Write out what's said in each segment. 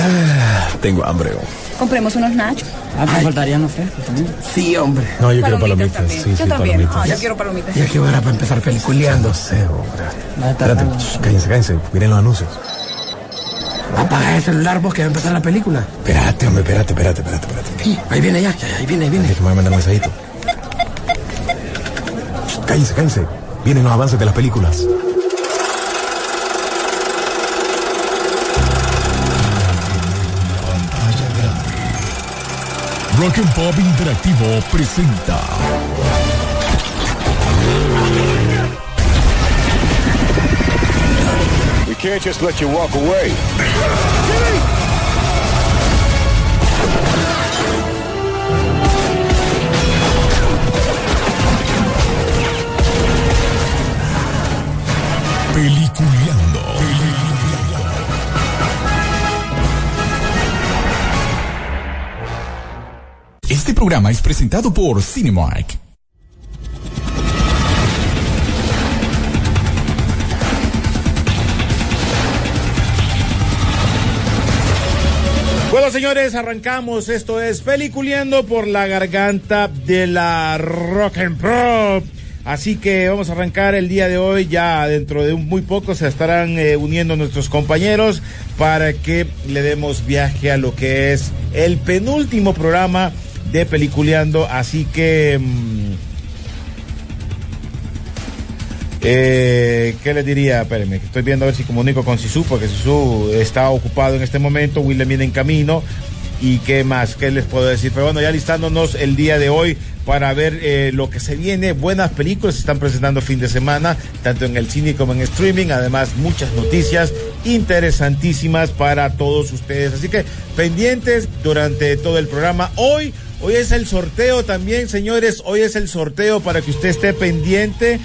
Ah, tengo hambre. Compremos unos nachos. Ah, me faltarían los frescos también. Sí, hombre. No, yo quiero palomitas. también. Sí, yo sí, también. palomitas. Ah, yo quiero palomitas. Ya que hora para empezar peliculeando. Sé, hombre. Estar Espérate, cállense, cállense. Miren los anuncios. Apaga el celular vos que va a empezar la película. Espérate, hombre, espérate, espérate, espérate, espérate. Sí, ahí viene ya, ahí viene, ahí viene. Déjame mandar un mensajito. Shh, Cállense, cállense. Vienen los avances de las películas. Rock and Pop Interactivo presenta We can't just let you walk away. Peliculeando. Programa es presentado por Cinemark. Bueno, señores, arrancamos. Esto es Peliculeando por la garganta de la Rock and Pop. Así que vamos a arrancar el día de hoy. Ya dentro de un muy poco se estarán eh, uniendo nuestros compañeros para que le demos viaje a lo que es el penúltimo programa de Peliculeando. Así que. mm, eh, ¿Qué les diría? Espérenme, estoy viendo a ver si comunico con Sisu, porque Sisu está ocupado en este momento, Willem viene en camino. ¿Y qué más? ¿Qué les puedo decir? Pero bueno, ya listándonos el día de hoy para ver eh, lo que se viene. Buenas películas se están presentando fin de semana, tanto en el cine como en streaming. Además, muchas noticias interesantísimas para todos ustedes. Así que pendientes durante todo el programa. Hoy, hoy es el sorteo también, señores. Hoy es el sorteo para que usted esté pendiente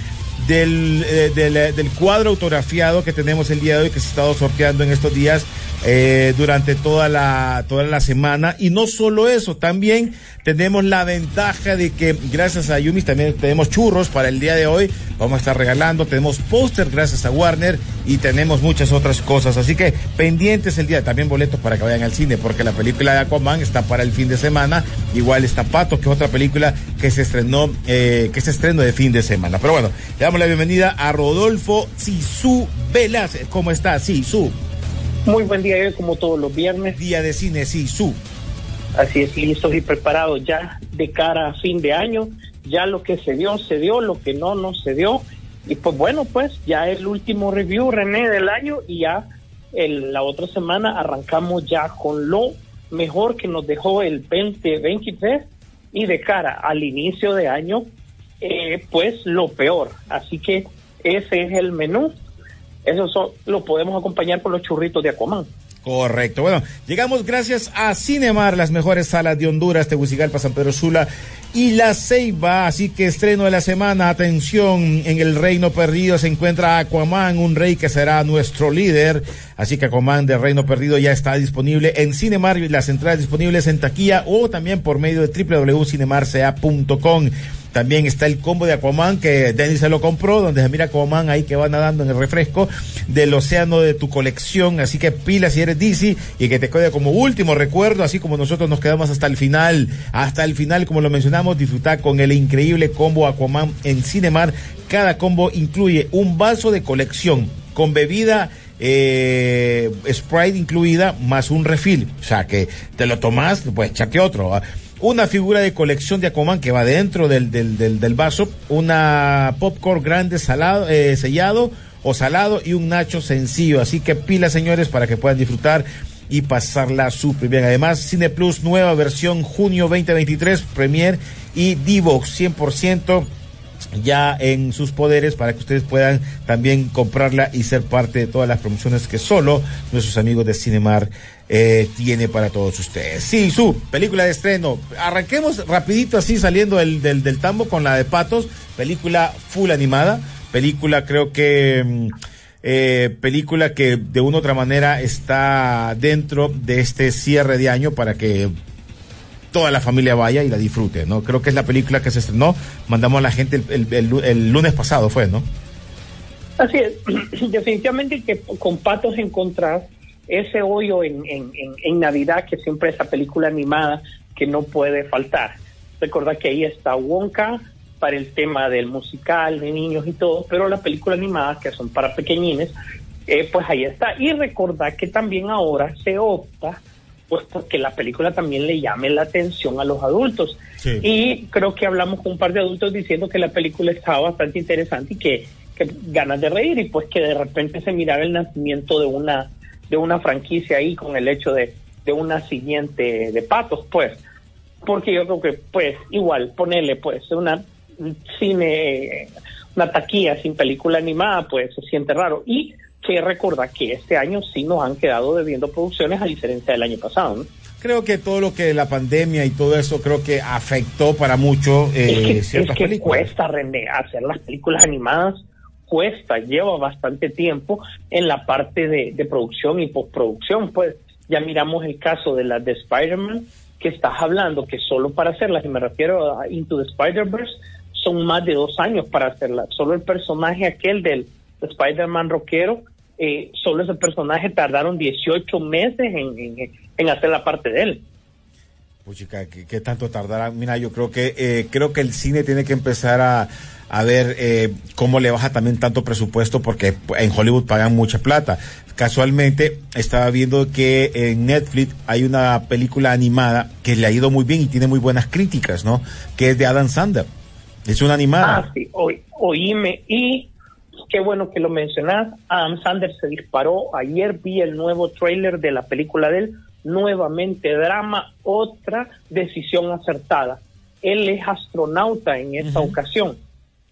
del, eh, eh, del cuadro autografiado que tenemos el día de hoy, que se ha estado sorteando en estos días eh, durante toda la, toda la semana. Y no solo eso, también tenemos la ventaja de que gracias a Yumis también tenemos churros para el día de hoy. Vamos a estar regalando, tenemos póster gracias a Warner y tenemos muchas otras cosas. Así que pendientes el día, también boletos para que vayan al cine, porque la película de Aquaman está para el fin de semana. Igual está Pato, que es otra película que se estrenó, eh, que se estrenó de fin de semana. Pero bueno, le damos la bienvenida a Rodolfo Sisu Velas. ¿Cómo está? Sisu. Muy buen día, hoy como todos los viernes. Día de cine, Sisu. Así es, listos y preparados ya de cara a fin de año. Ya lo que se dio, se dio, lo que no, no se dio. Y pues bueno, pues ya el último review, René, del año y ya el- la otra semana arrancamos ya con lo mejor que nos dejó el 2023 y de cara al inicio de año, eh, pues lo peor. Así que ese es el menú. Eso so- lo podemos acompañar con los churritos de Aquaman. Correcto. Bueno, llegamos gracias a Cinemar, las mejores salas de Honduras, Tegucigalpa, San Pedro Sula y La Ceiba. Así que estreno de la semana, atención, en el Reino Perdido se encuentra Aquaman, un rey que será nuestro líder. Así que Aquaman de Reino Perdido ya está disponible en Cinemar, las entradas disponibles en taquilla o también por medio de www.cinemarca.com. También está el combo de Aquaman que Dennis se lo compró, donde se mira Aquaman ahí que va nadando en el refresco del océano de tu colección. Así que pila si eres DC y que te quede como último recuerdo, así como nosotros nos quedamos hasta el final. Hasta el final, como lo mencionamos, disfrutar con el increíble combo Aquaman en Cinemar. Cada combo incluye un vaso de colección con bebida eh, Sprite incluida más un refil. O sea que te lo tomas, pues chaque otro. Una figura de colección de Aquaman que va dentro del, del, del, vaso, una popcorn grande salado, eh, sellado o salado y un nacho sencillo. Así que pila, señores, para que puedan disfrutar y pasarla súper bien. Además, Cine Plus, nueva versión junio 2023, Premier y Divox 100% ya en sus poderes para que ustedes puedan también comprarla y ser parte de todas las promociones que solo nuestros amigos de Cinemar eh, tiene para todos ustedes. Sí, su película de estreno. Arranquemos rapidito así saliendo del, del, del tambo con la de Patos, película full animada, película creo que... mm, eh, película que de una u otra manera está dentro de este cierre de año para que toda la familia vaya y la disfrute, ¿no? Creo que es la película que se estrenó, mandamos a la gente el, el- lunes pasado, fue, ¿no? Así es, definitivamente que con patos encontrar ese hoyo en, en, en, Navidad que siempre esa película animada que no puede faltar. Recordar que ahí está Wonka para el tema del musical de niños y todo, pero la película animada que son para pequeñines, eh, pues ahí está. Y recordar que también ahora se opta pues porque la película también le llame la atención a los adultos. Sí. Y creo que hablamos con un par de adultos diciendo que la película estaba bastante interesante y que, que ganas de reír y pues que de repente se miraba el nacimiento de una de una franquicia ahí con el hecho de, de una siguiente de patos, pues. Porque yo creo que, pues, igual, ponerle, pues, una un cine, una taquilla sin película animada, pues se siente raro. Y que recordar que este año sí nos han quedado debiendo producciones a diferencia del año pasado, ¿no? Creo que todo lo que la pandemia y todo eso creo que afectó para mucho eh, es que, ciertas es que películas. cuesta, René, hacer las películas animadas cuesta, lleva bastante tiempo en la parte de, de producción y postproducción, pues ya miramos el caso de la de Spider-Man, que estás hablando que solo para hacerlas, y me refiero a Into the Spider-Verse, son más de dos años para hacerlas. Solo el personaje aquel del Spider-Man rockero, eh, solo ese personaje tardaron 18 meses en, en, en hacer la parte de él. Puchica, ¿qué, qué tanto tardará? Mira, yo creo que eh, creo que el cine tiene que empezar a, a ver eh, cómo le baja también tanto presupuesto porque en Hollywood pagan mucha plata. Casualmente estaba viendo que en Netflix hay una película animada que le ha ido muy bien y tiene muy buenas críticas, ¿no? Que es de Adam Sandler. Es una animada. Ah, sí, oí, oíme. Y qué bueno que lo mencionás. Adam Sandler se disparó. Ayer vi el nuevo tráiler de la película de él. Nuevamente drama, otra decisión acertada. Él es astronauta en esa ocasión,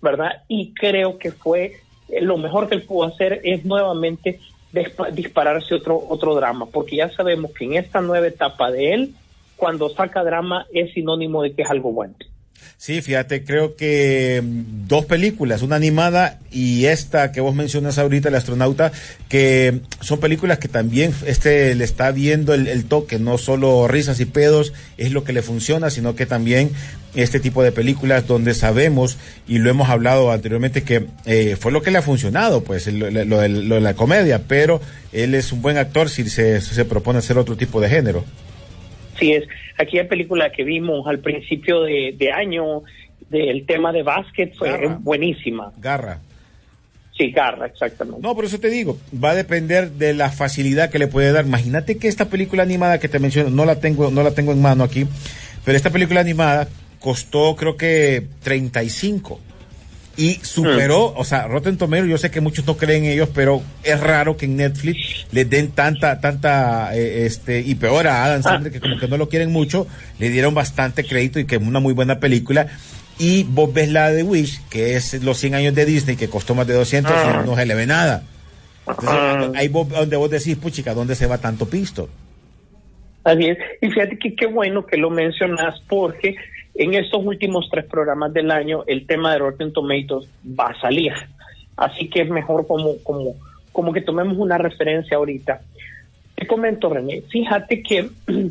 ¿verdad? Y creo que fue eh, lo mejor que él pudo hacer es nuevamente dispa- dispararse otro otro drama, porque ya sabemos que en esta nueva etapa de él, cuando saca drama es sinónimo de que es algo bueno. Sí, fíjate, creo que mm, dos películas, una animada y esta que vos mencionas ahorita, El astronauta, que son películas que también este le está viendo el, toque, no solo risas y pedos es lo que le funciona, sino que también este tipo de películas donde sabemos, y lo hemos hablado anteriormente, que eh, fue lo que le ha funcionado, pues lo, lo- lo de- la comedia, pero él es un buen actor si se, se propone hacer otro tipo de género. Sí, es aquella película que vimos al principio de, de año del tema de básquet fue Garra. buenísima. Garra. Sí, Garra, exactamente. No, por eso te digo, va a depender de la facilidad que le puede dar. Imagínate que esta película animada que te menciono, no la tengo, no la tengo en mano aquí, pero esta película animada costó creo que 35 y superó, o sea, Rotten Tomatoes, yo sé que muchos no creen en ellos, pero es raro que en Netflix les den tanta, tanta, eh, este, y peor a Adam Sandler, que como que no lo quieren mucho, le dieron bastante crédito y que es una muy buena película. Y vos ves la de Wish, que es los 100 años de Disney, que costó más de 200 y no se le ve nada. Entonces, ahí vos, donde vos decís, puchica, ¿dónde se va tanto pisto? Así es. Y fíjate que qué bueno que lo mencionas porque en estos últimos tres programas del año el tema de Rotten Tomatoes va a salir. Así que es mejor como, como, como que tomemos una referencia ahorita. Te comento, René, fíjate que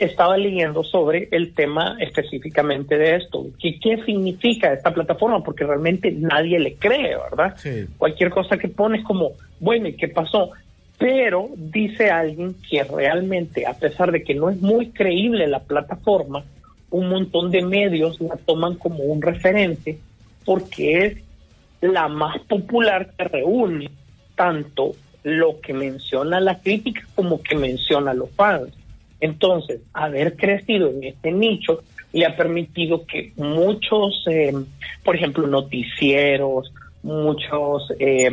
estaba leyendo sobre el tema específicamente de esto. ¿Qué, ¿Qué significa esta plataforma? Porque realmente nadie le cree, ¿verdad? Sí. Cualquier cosa que pones como, bueno, ¿y qué pasó? Pero dice alguien que realmente, a pesar de que no es muy creíble la plataforma, un montón de medios la toman como un referente porque es la más popular que reúne tanto lo que menciona la crítica como que menciona los fans. Entonces, haber crecido en este nicho le ha permitido que muchos, eh, por ejemplo, noticieros, muchos, eh,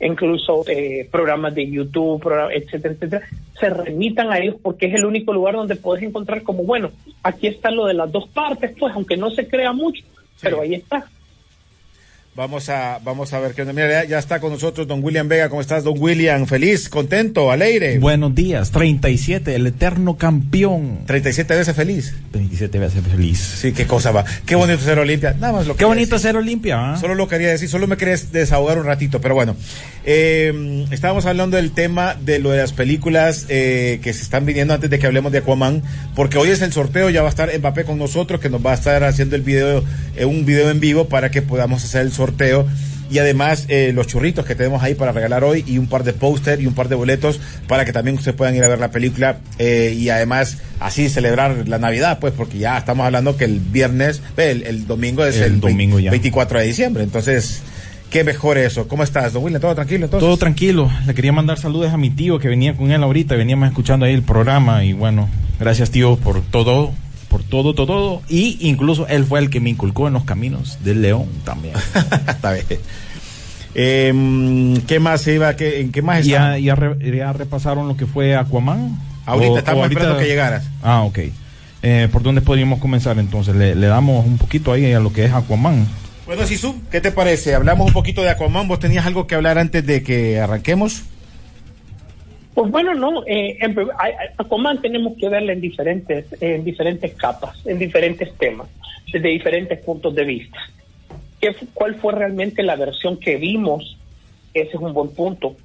incluso eh, programas de YouTube, etcétera, etcétera, se remitan a ellos porque es el único lugar donde puedes encontrar como, bueno, aquí está lo de las dos partes, pues, aunque no se crea mucho, pero ahí está. Vamos a, vamos a ver qué onda. Mira, ya, está con nosotros don William Vega. ¿Cómo estás, don William? Feliz, contento, alegre. Buenos días, 37, el eterno campeón. 37 veces feliz. 27 veces feliz. Sí, qué cosa va. Qué bonito ser Olimpia. Nada más lo Qué quería bonito decir. ser Olimpia. ¿ah? Solo lo quería decir, solo me querías desahogar un ratito, pero bueno. Eh, estábamos hablando del tema de lo de las películas eh, que se están viniendo antes de que hablemos de Aquaman, porque hoy es el sorteo, ya va a estar Mbappé con nosotros, que nos va a estar haciendo el video, eh, un video en vivo para que podamos hacer el sorteo. Y además eh, los churritos que tenemos ahí para regalar hoy y un par de póster y un par de boletos para que también ustedes puedan ir a ver la película eh, y además así celebrar la Navidad, pues porque ya estamos hablando que el viernes, el, el domingo es El el, domingo ya. 24 de diciembre, entonces qué mejor eso. ¿Cómo estás, don William? ¿Todo tranquilo entonces? Todo tranquilo. Le quería mandar saludos a mi tío que venía con él ahorita. Veníamos escuchando ahí el programa. Y bueno, gracias tío por todo. Por todo, todo, todo. Y incluso él fue el que me inculcó en los caminos del león también. Está bien. Em, ¿Qué más se iba? ¿Qué, ¿En qué más ya, ya, re- ya repasaron lo que fue Aquaman. Ahorita O- estamos o ahorita- esperando que llegaras. Ah, ok. Eh, ¿Por dónde podríamos comenzar entonces? Le, le damos un poquito ahí a lo que es Aquaman. Bueno, Sisu, ¿qué te parece? Hablamos un poquito de Aquaman. ¿Vos tenías algo que hablar antes de que arranquemos? Pues bueno, no, eh, a, Aquaman tenemos que verla en diferentes, en diferentes capas, en diferentes temas, desde diferentes puntos de vista. ¿Qué ¿Cuál fue realmente la versión que vimos? Ese es un buen punto.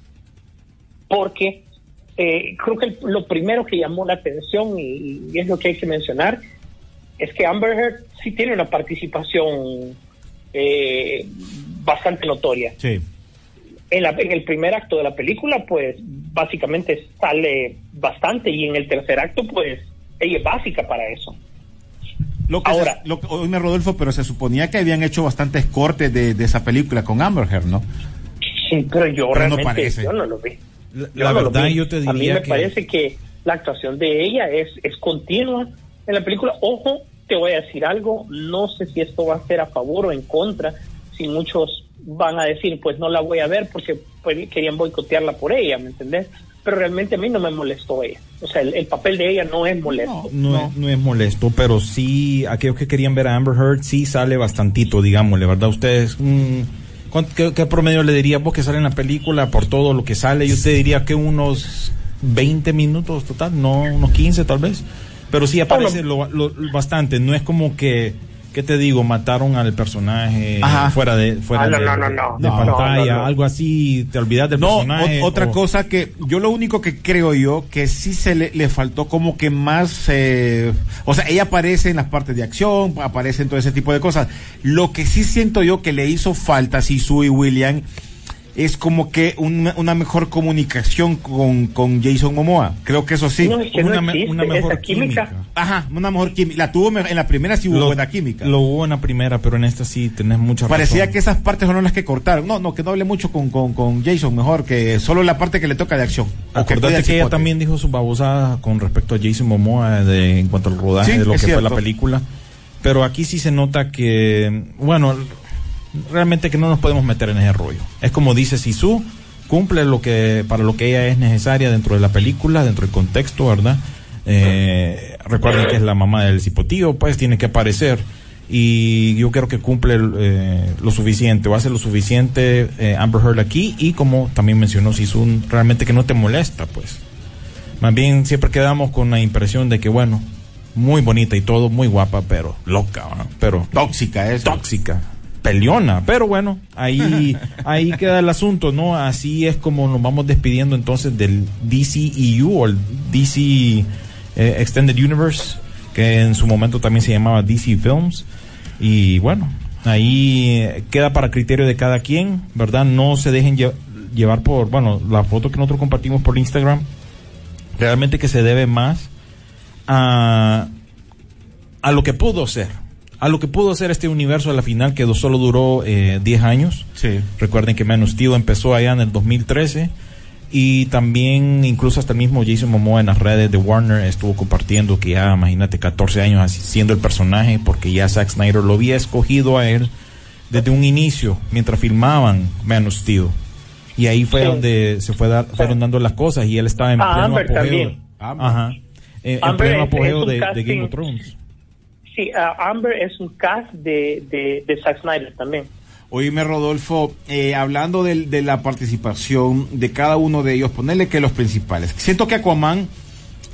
Porque eh, creo que lo primero que llamó la atención, y, y es lo que hay que mencionar, es que Amber Heard sí tiene una participación eh, bastante notoria Sí. En, la- en el primer acto de la película, pues básicamente sale bastante y en el tercer acto, pues ella es básica para eso. Lo que Ahora. se- lo que- oíme, Rodolfo, pero se suponía que habían hecho bastantes cortes de, de esa película con Amber Heard, ¿no? Sí, pero yo Pero no realmente parece. yo no lo vi. La, no verdad, vi. yo te A mí diría me que... parece que la actuación de ella es, es continua en la película. Ojo, te voy a decir algo, no sé si esto va a ser a favor o en contra, si muchos van a decir, pues no la voy a ver porque pues, querían boicotearla por ella, ¿me entendés? Pero realmente a mí no me molestó ella. O sea, el, el papel de ella no es molesto. No, es, no es molesto, pero sí, aquellos que querían ver a Amber Heard, sí sale bastantito, digámosle, ¿verdad? Ustedes, mm, ¿cuánto- qué, qué promedio le diría vos que sale en la película por todo lo que sale? Yo te diría que unos 20 minutos total, no unos 15 tal vez. Pero sí aparece lo, lo- bastante, no es como que, ¿qué te digo? Mataron al personaje Ajá. fuera de, fuera Ah, no, de, no, no, no. de No, pantalla, no, no. algo así, te olvidas del No, personaje. o- otra o- cosa que yo lo único que creo yo que sí se le, le faltó como que más, eh, o sea, ella aparece en las partes de acción, aparece en todo ese tipo de cosas. Lo que sí siento yo que le hizo falta a Sisu y William es como que una, una mejor comunicación con, con Jason Momoa. Creo que eso sí. No, es que no una existe una mejor esa química. química. Ajá, una mejor química. La tuvo en la primera sí hubo Lo- buena química. Lo hubo en la primera, pero en esta sí tenés mucha Parecía razón. que esas partes son las que cortaron. No, no, que no hable mucho con, con, con Jason, mejor que solo la parte que le toca de acción. Que Acordate el que ella también dijo su babosada con respecto a Jason Momoa de, en cuanto al rodaje Sí, de lo que fue la película. Pero aquí sí se nota que, bueno, realmente que no nos podemos meter en ese rollo. Es como dice Sisu, cumple lo que para lo que ella es necesaria dentro de la película, dentro del contexto, ¿verdad? Eh, recuerden que es la mamá del cipotío, pues tiene que aparecer. Y yo creo que cumple eh, lo suficiente, o hace lo suficiente eh, Amber Heard aquí. Y como también mencionó Sisu, realmente que no te molesta, pues. Más bien siempre quedamos con la impresión de que, bueno, muy bonita y todo, muy guapa, pero loca, ¿va? pero Tóxica es. tóxica, peleona. Pero bueno, ahí, ahí queda el asunto, ¿no? Así es como nos vamos despidiendo entonces del DCEU o el DC eh, Extended Universe, que en su momento también se llamaba DC Films. Y bueno, ahí eh, queda para criterio de cada quien, ¿verdad? No se dejen lle- llevar por, bueno, la foto que nosotros compartimos por Instagram, realmente que se debe más a, a lo que pudo ser. A lo que pudo ser este universo a la final, que solo duró eh, 10 años. Sí. Recuerden que Man of Steel empezó allá en el 2013. Y también, incluso hasta el mismo Jason Momoa en las redes de Warner estuvo compartiendo que ya, imagínate, 14 años así siendo el personaje, porque ya Zack Snyder lo había escogido a él desde un inicio, mientras filmaban Man of Steel. Y ahí fue Sí. donde se fue dar, fueron dando las cosas y él estaba en Ah, pleno Amber apogeo. también. Ajá. Eh, en Amber pleno es- apogeo de, Game of Thrones. Sí, ah, Amber es un cast de, de, de Zack Snyder también. Oíme, Rodolfo, eh, hablando del- de, la participación de cada uno de ellos, ponerle que los principales. Siento que Aquaman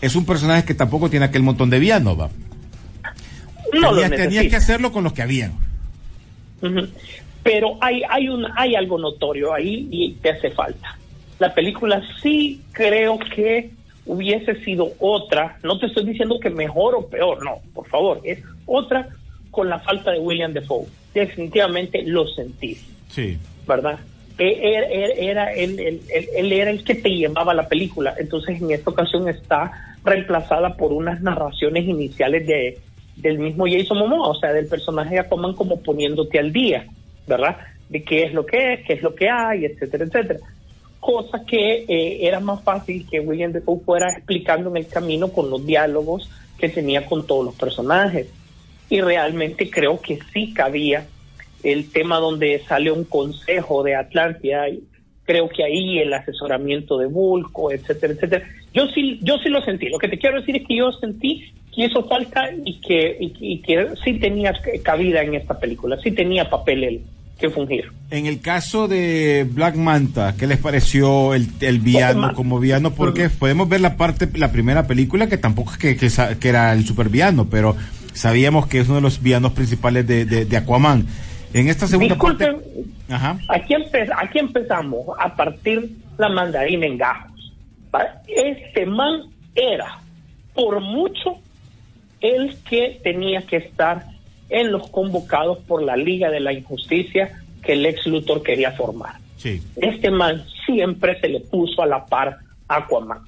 es un personaje que tampoco tiene aquel montón de villano, ¿va? No lo Tenías, necesita. que hacerlo con los que habían. Pero hay, hay, un, hay algo notorio ahí y te hace falta. La película sí creo que hubiese sido otra, no te estoy diciendo que mejor o peor, no, por favor, es otra con la falta de William Defoe. Definitivamente lo sentí. Sí. ¿verdad? E- Era, era, era él, él- él- él era el que te llevaba la película. Entonces, en esta ocasión está reemplazada por unas narraciones iniciales de del mismo Jason Momoa, o sea, del personaje de Aquaman como poniéndote al día, ¿verdad? De qué es lo que es, qué es lo que hay, etcétera, etcétera. Cosa que eh, era más fácil que William Defoe fuera explicando en el camino con los diálogos que tenía con todos los personajes. Y realmente creo que sí cabía el tema donde sale un consejo de Atlántida, y creo que ahí el asesoramiento de Vulco, etcétera, etcétera. Yo sí, yo sí lo sentí. Lo que te quiero decir es que yo sentí que hizo falta y que, y, y que sí tenía cabida en esta película, sí tenía papel él que fungir. En el caso de Black Manta, ¿qué les pareció el, el villano como villano? Porque podemos ver la parte, la primera película que tampoco es que, que, que era el supervillano, pero sabíamos que es uno de los villanos principales de, de, de Aquaman. En esta segunda Disculpen, parte, ajá, aquí, empe- aquí empezamos a partir la mandarina en gajos. Este man era, por mucho, el que tenía que estar en los convocados por la Liga de la Injusticia que el ex Luthor quería formar. sí. Este man siempre se le puso a la par a Aquaman.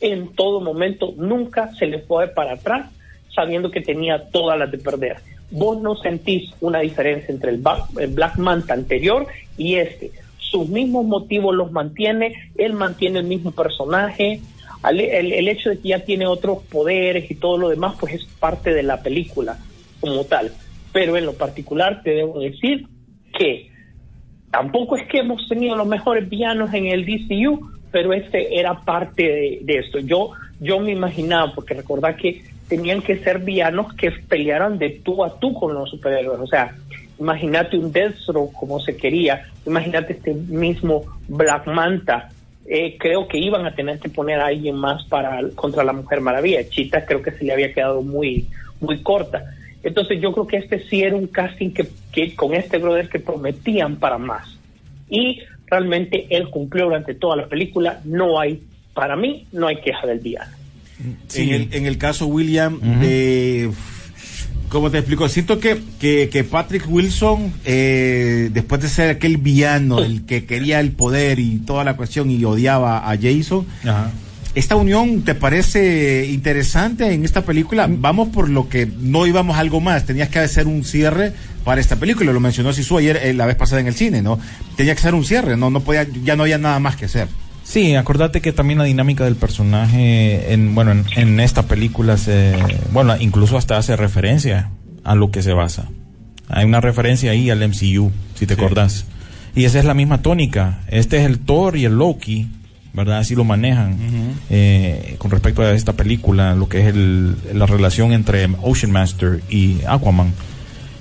En todo momento, nunca se le fue para atrás, sabiendo que tenía todas las de perder. Vos no sentís una diferencia entre el, el Black Manta anterior y este. Sus mismos motivos los mantiene, él mantiene el mismo personaje. Al- El, el hecho de que ya tiene otros poderes y todo lo demás, pues es parte de la película como tal. Pero en lo particular te debo decir que tampoco es que hemos tenido los mejores villanos en el DCU, pero este era parte de, de esto. Yo, yo me imaginaba, porque recordad que tenían que ser villanos que pelearan de tú a tú con los superhéroes. O sea, imagínate un Deathstroke como se quería, imagínate este mismo Black Manta. Eh, creo que iban a tener que poner a alguien más para contra la Mujer Maravilla. Chita creo que se le había quedado muy, muy corta. Entonces yo creo que este sí era un casting que, con este brother que prometían para más. Y realmente él cumplió durante toda la película. No hay, para mí, no hay queja del En, el, en el caso William, de, ¿cómo te explico? Siento que, que, que Patrick Wilson, eh, después de ser aquel villano, el que quería el poder y toda la cuestión y odiaba a Jason, Ajá. ¿esta unión te parece interesante en esta película? Vamos por lo que no íbamos a algo más, tenías que hacer un cierre para esta película, lo mencionó Sisu ayer eh, la vez pasada en el cine, ¿no? Tenía que ser un cierre, no, no podía, ya no había nada más que hacer. Sí, acordate que también la dinámica del personaje, en, bueno, en, en esta película se, bueno, incluso hasta hace referencia a lo que se basa. Hay una referencia ahí al MCU, si te acordás. Y esa es la misma tónica. Este es el Thor y el Loki, ¿verdad? Así lo manejan eh, con respecto a esta película, lo que es el- la relación entre Ocean Master y Aquaman.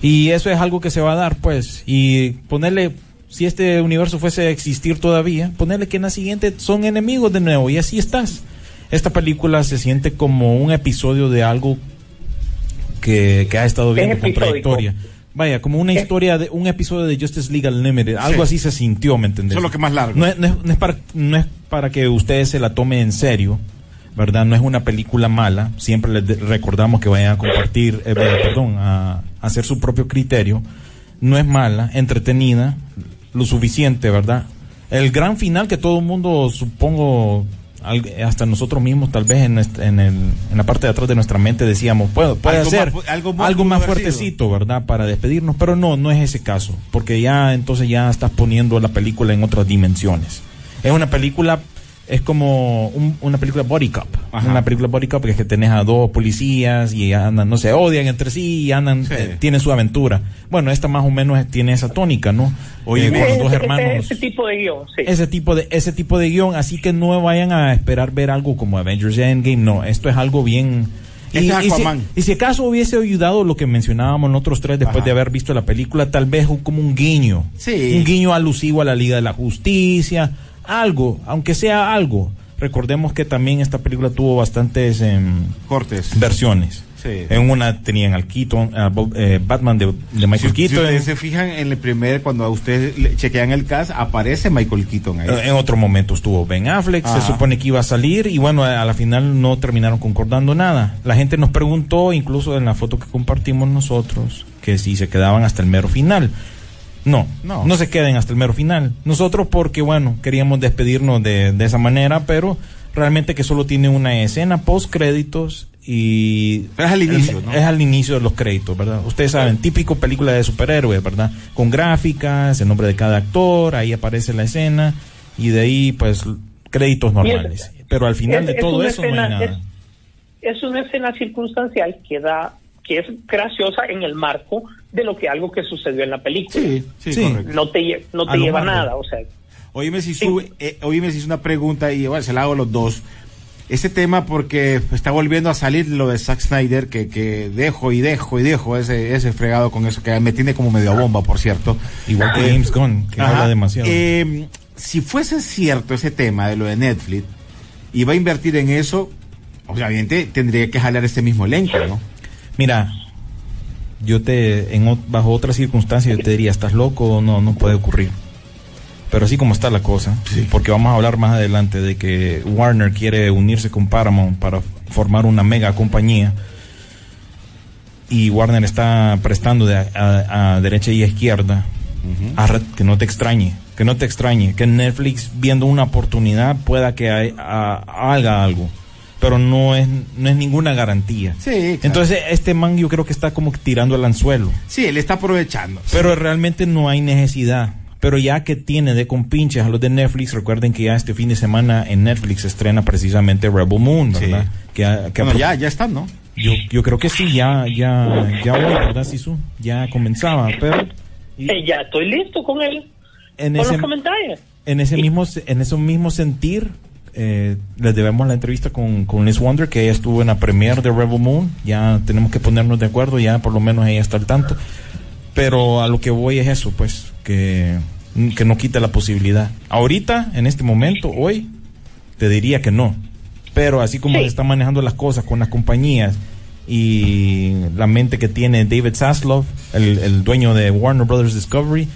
Y eso es algo que se va a dar, pues. Y ponerle, si este universo fuese a existir todavía, ponerle que en la siguiente son enemigos de nuevo y así estás. Esta película se siente como un episodio de algo que, que ha estado Es viendo con episódico. trayectoria. Vaya, como una Es- historia de un episodio de Justice League Unlimited, algo Sí. así se sintió, ¿me entendés? Solo que más largo. No es, no es- no es para, no es para que ustedes se la tomen en serio, ¿verdad? No es una película mala. Siempre les recordamos que vayan a compartir, eh, perdón, a, a hacer su propio criterio. No es mala, entretenida, lo suficiente, ¿verdad? El gran final que todo el mundo, supongo, hasta nosotros mismos, tal vez en, en, el- en la parte de atrás de nuestra mente decíamos, puede, puede Algo ser más algo algo más fuertecito, ¿verdad? Para despedirnos, pero no, no es ese caso, porque ya entonces ya estás poniendo la película en otras dimensiones. Es una película, es como un- una película body cop, Ajá. una película body cop que es que tenés a dos policías y andan, no se odian entre sí y andan, Sí. eh, tienen su aventura. Bueno, esta más o menos tiene esa tónica, ¿no? Oye, Eh, con los Ese- dos hermanos Ese, tipo de guion, sí. ese tipo de ese tipo de guion así que no vayan a esperar ver algo como Avengers Endgame no esto es algo bien Este es y, si, Aquaman. y si acaso hubiese ayudado lo que mencionábamos nosotros tres después Ajá. de haber visto la película tal vez un- como un guiño Sí. un guiño alusivo a la Liga de la Justicia algo aunque sea algo recordemos que también esta película tuvo bastantes em, Cortes. versiones Sí. en una tenían al Keaton a Bob- eh, Batman de, de Michael Si, si Keaton ustedes se fijan en el primer, cuando ustedes le- chequean el cast, aparece Michael Keaton ahí. Eh, En otro momento estuvo Ben Affleck, Ajá. se supone que iba a salir y bueno, a la final no terminaron concordando nada. La gente nos preguntó, incluso en la foto que compartimos nosotros, que si se quedaban hasta el mero final. No, no, no se queden hasta el mero final. Nosotros porque, bueno, queríamos despedirnos de, de esa manera, pero realmente que solo tiene una escena post créditos y es al inicio, ¿no? es al inicio de los créditos, ¿verdad? Ustedes saben, típico película de superhéroes, ¿verdad? Con gráficas, el nombre de cada actor, ahí aparece la escena y de ahí pues créditos normales. Pero al final Es- de todo eso no hay nada. es- es una escena circunstancial que da que es graciosa en el marco de lo que algo que sucedió en la película. Sí, sí, Sí. correcto. No te, no A te lleva Marvel. nada, o sea, Oíme si sube, eh, oíme si hizo una pregunta y bueno, se la hago a los dos. Ese tema porque está volviendo a salir lo de Zack Snyder, que, que dejo y dejo y dejo ese, ese fregado con eso, que me tiene como medio a bomba, por cierto. Igual que Eh, James Gunn, que Ajá. habla demasiado. Eh, si fuese cierto ese tema de lo de Netflix y va a invertir en eso, obviamente tendría que jalar ese mismo elenco, ¿no? Mira, yo te, en, bajo otras circunstancias, yo te diría, ¿estás loco o no? No puede ocurrir. Pero así como está la cosa, porque vamos a hablar más adelante de que Warner quiere unirse con Paramount para formar una mega compañía y Warner está prestando de a, a- a derecha y a izquierda, a que no te extrañe, que no te extrañe, que Netflix viendo una oportunidad pueda que hay- haga algo, pero no es, no es ninguna garantía. Sí, claro. Entonces este man yo creo que está como que tirando el anzuelo, Sí, él está aprovechando. pero realmente no hay necesidad. Pero ya que tiene de compinches a los de Netflix, recuerden que ya este fin de semana en Netflix estrena precisamente Rebel Moon, Sí. ¿verdad? Que, ha- que ha Bueno, ya, ya están, ¿no? yo, yo creo que sí, ya, ya, ya hoy, ¿verdad, Sisu? Ya comenzaba, pero y eh, ya estoy listo con él, en con ese, los comentarios. en ese mismo, en ese mismo sentir, eh, les debemos la entrevista con, con Liz Wonder, que ella estuvo en la premiere de Rebel Moon, ya tenemos que ponernos de acuerdo, ya por lo menos ella está al tanto, pero a lo que voy es eso, pues, que, que no quite la posibilidad. Ahorita, en este momento, hoy, te diría que no. Pero así como Sí. se están manejando las cosas con las compañías y la mente que tiene David Zaslav, el, el dueño de Warner Brothers Discovery,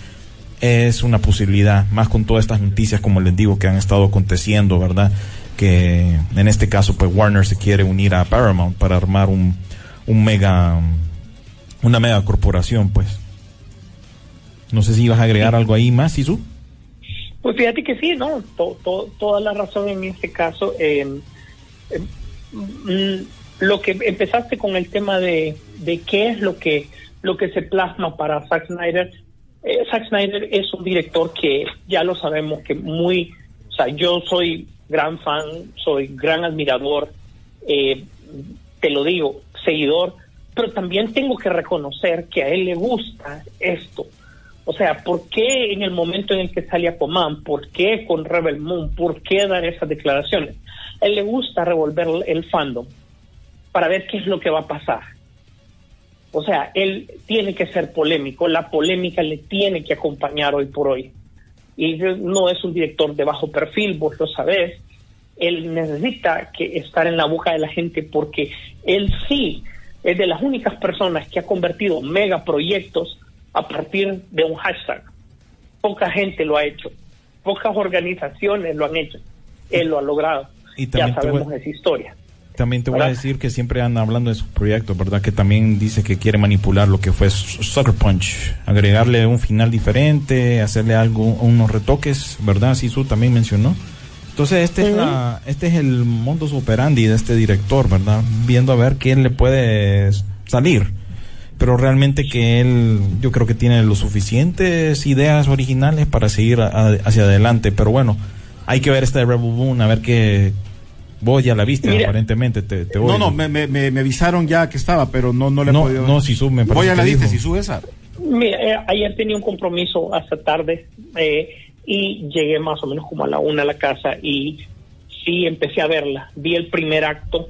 es una posibilidad, más con todas estas noticias, como les digo, que han estado aconteciendo, ¿verdad? Que en este caso, pues Warner se quiere unir a Paramount para armar un, un mega, una mega corporación, pues. No sé si ibas a agregar algo ahí más, Sisu. Pues fíjate que sí, ¿no? To- to- toda la razón en este caso. eh, eh, mm, lo que empezaste con el tema de, de qué es lo que, lo que se plasma para Zack Snyder. Eh, Zack Snyder es un director que ya lo sabemos que muy, o sea, yo soy gran fan, soy gran admirador, eh, te lo digo, seguidor, pero también tengo que reconocer que a él le gusta esto. O sea, ¿por qué en el momento en el que sale Aquaman? ¿Por qué con Rebel Moon? ¿Por qué dar esas declaraciones? A él le gusta revolver el fandom para ver qué es lo que va a pasar. O sea, él tiene que ser polémico, la polémica le tiene que acompañar hoy por hoy. Y no es un director de bajo perfil, vos lo sabés. Él necesita que estar en la boca de la gente porque él sí es de las únicas personas que ha convertido megaproyectos a partir de un hashtag. Poca gente lo ha hecho, pocas organizaciones lo han hecho. Él lo ha logrado. Y ya voy- sabemos esa historia. También te voy a decir que siempre anda hablando de sus proyectos, ¿verdad? Que también dice que quiere manipular lo que fue Su- Sucker Punch, agregarle un final diferente, hacerle algo, unos retoques, ¿verdad? Sisu también mencionó. Entonces este es la, este es el modus operandi de este director, ¿verdad? Viendo a ver quién le puede salir. Pero realmente que él, yo creo que tiene los suficientes ideas originales para seguir a- hacia adelante. Pero bueno, hay que ver esta de Rebel Moon, a ver qué, Vos ya la viste, Mira. aparentemente. Te, te No, oigo. no, me, me, me, me avisaron ya que estaba, pero no, no le he No, podido. no, Sisu, me Voy parece a la viste, si sube esa. Mira, eh, ayer tenía un compromiso hasta tarde eh, y llegué más o menos como a la una a la casa y sí empecé a verla. Vi el primer acto,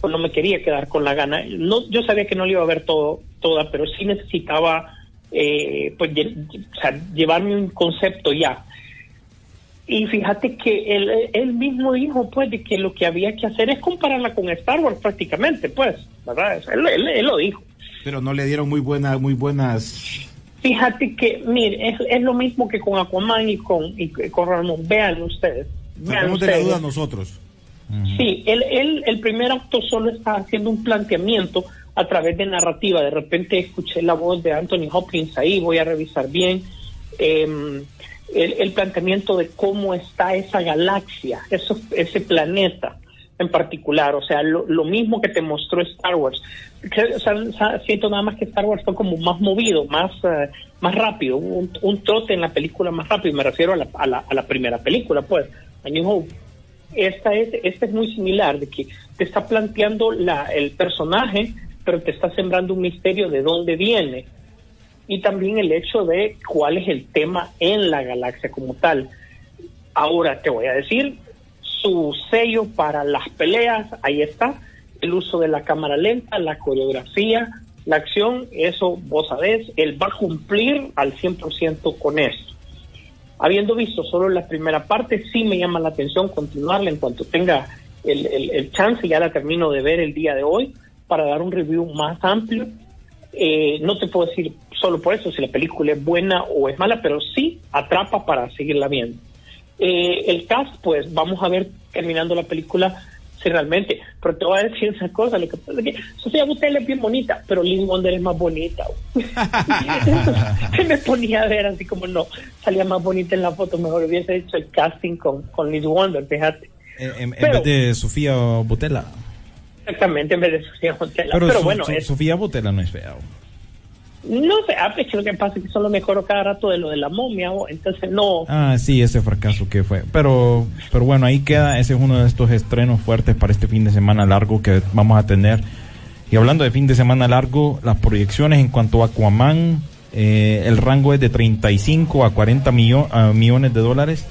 pues no me quería quedar con la gana. No, yo sabía que no le iba a ver todo, toda, pero sí necesitaba eh, pues lle- o sea, llevarme un concepto ya. Y fíjate que él, él mismo dijo pues de que lo que había que hacer es compararla con Star Wars prácticamente, pues, ¿verdad? Él, él- él lo dijo. Pero no le dieron muy buenas, muy buenas. Fíjate que, mire, es, es lo mismo que con Aquaman y con, y con Ramón. Vean ustedes. Vean Tenemos de la ustedes. duda nosotros. Sí, él, él, el primer acto solo está haciendo un planteamiento a través de narrativa. De repente escuché la voz de Anthony Hopkins ahí, voy a revisar bien. em, el, planteamiento de cómo está esa galaxia, eso, ese planeta en particular, o sea, lo, lo mismo que te mostró Star Wars. Siento nada más que Star Wars fue como más movido, más, eh, más rápido, un, un trote en la película más rápido, me refiero a la, a la, a la primera película, pues, A. Esta es, esta es muy similar, de que te está planteando la, el personaje, pero te está sembrando un misterio de dónde viene. Y también el hecho de cuál es el tema en la galaxia como tal. Ahora te voy a decir, su sello para las peleas, ahí está, el uso de la cámara lenta, la coreografía, la acción, eso vos sabés, él va a cumplir al 100% con esto. Habiendo visto solo la primera parte, sí me llama la atención continuarla en cuanto tenga el, el, el chance, ya la termino de ver el día de hoy, para dar un review más amplio. Eh, no te puedo decir solo por eso si la película es buena o es mala, pero sí atrapa para seguirla viendo. Eh, el cast, pues vamos a ver terminando la película si realmente, pero te voy a decir esa cosa, lo que pasa es que Sofía Butella es bien bonita, pero Liz Wonder es más bonita. me ponía a ver así como no, salía más bonita en la foto, mejor hubiese hecho el casting con, con Liz Wonder, fíjate. En, en Pero- vez de Sofía Botella. Exactamente, en vez de Sofía Butella. Pero, Pero, Su- bueno, Su- es- Sofía Botella no es fea. no sé, ah, pues, lo que pasa es que solo mejoró cada rato de lo de la momia, o- entonces no, Ah, sí, ese fracaso que fue. Pero, pero bueno, ahí queda. Ese es uno de estos estrenos fuertes para este fin de semana largo que vamos a tener. Y hablando de fin de semana largo, las proyecciones en cuanto a Aquaman, eh, el rango es de 35 a 40 millo- a millones de dólares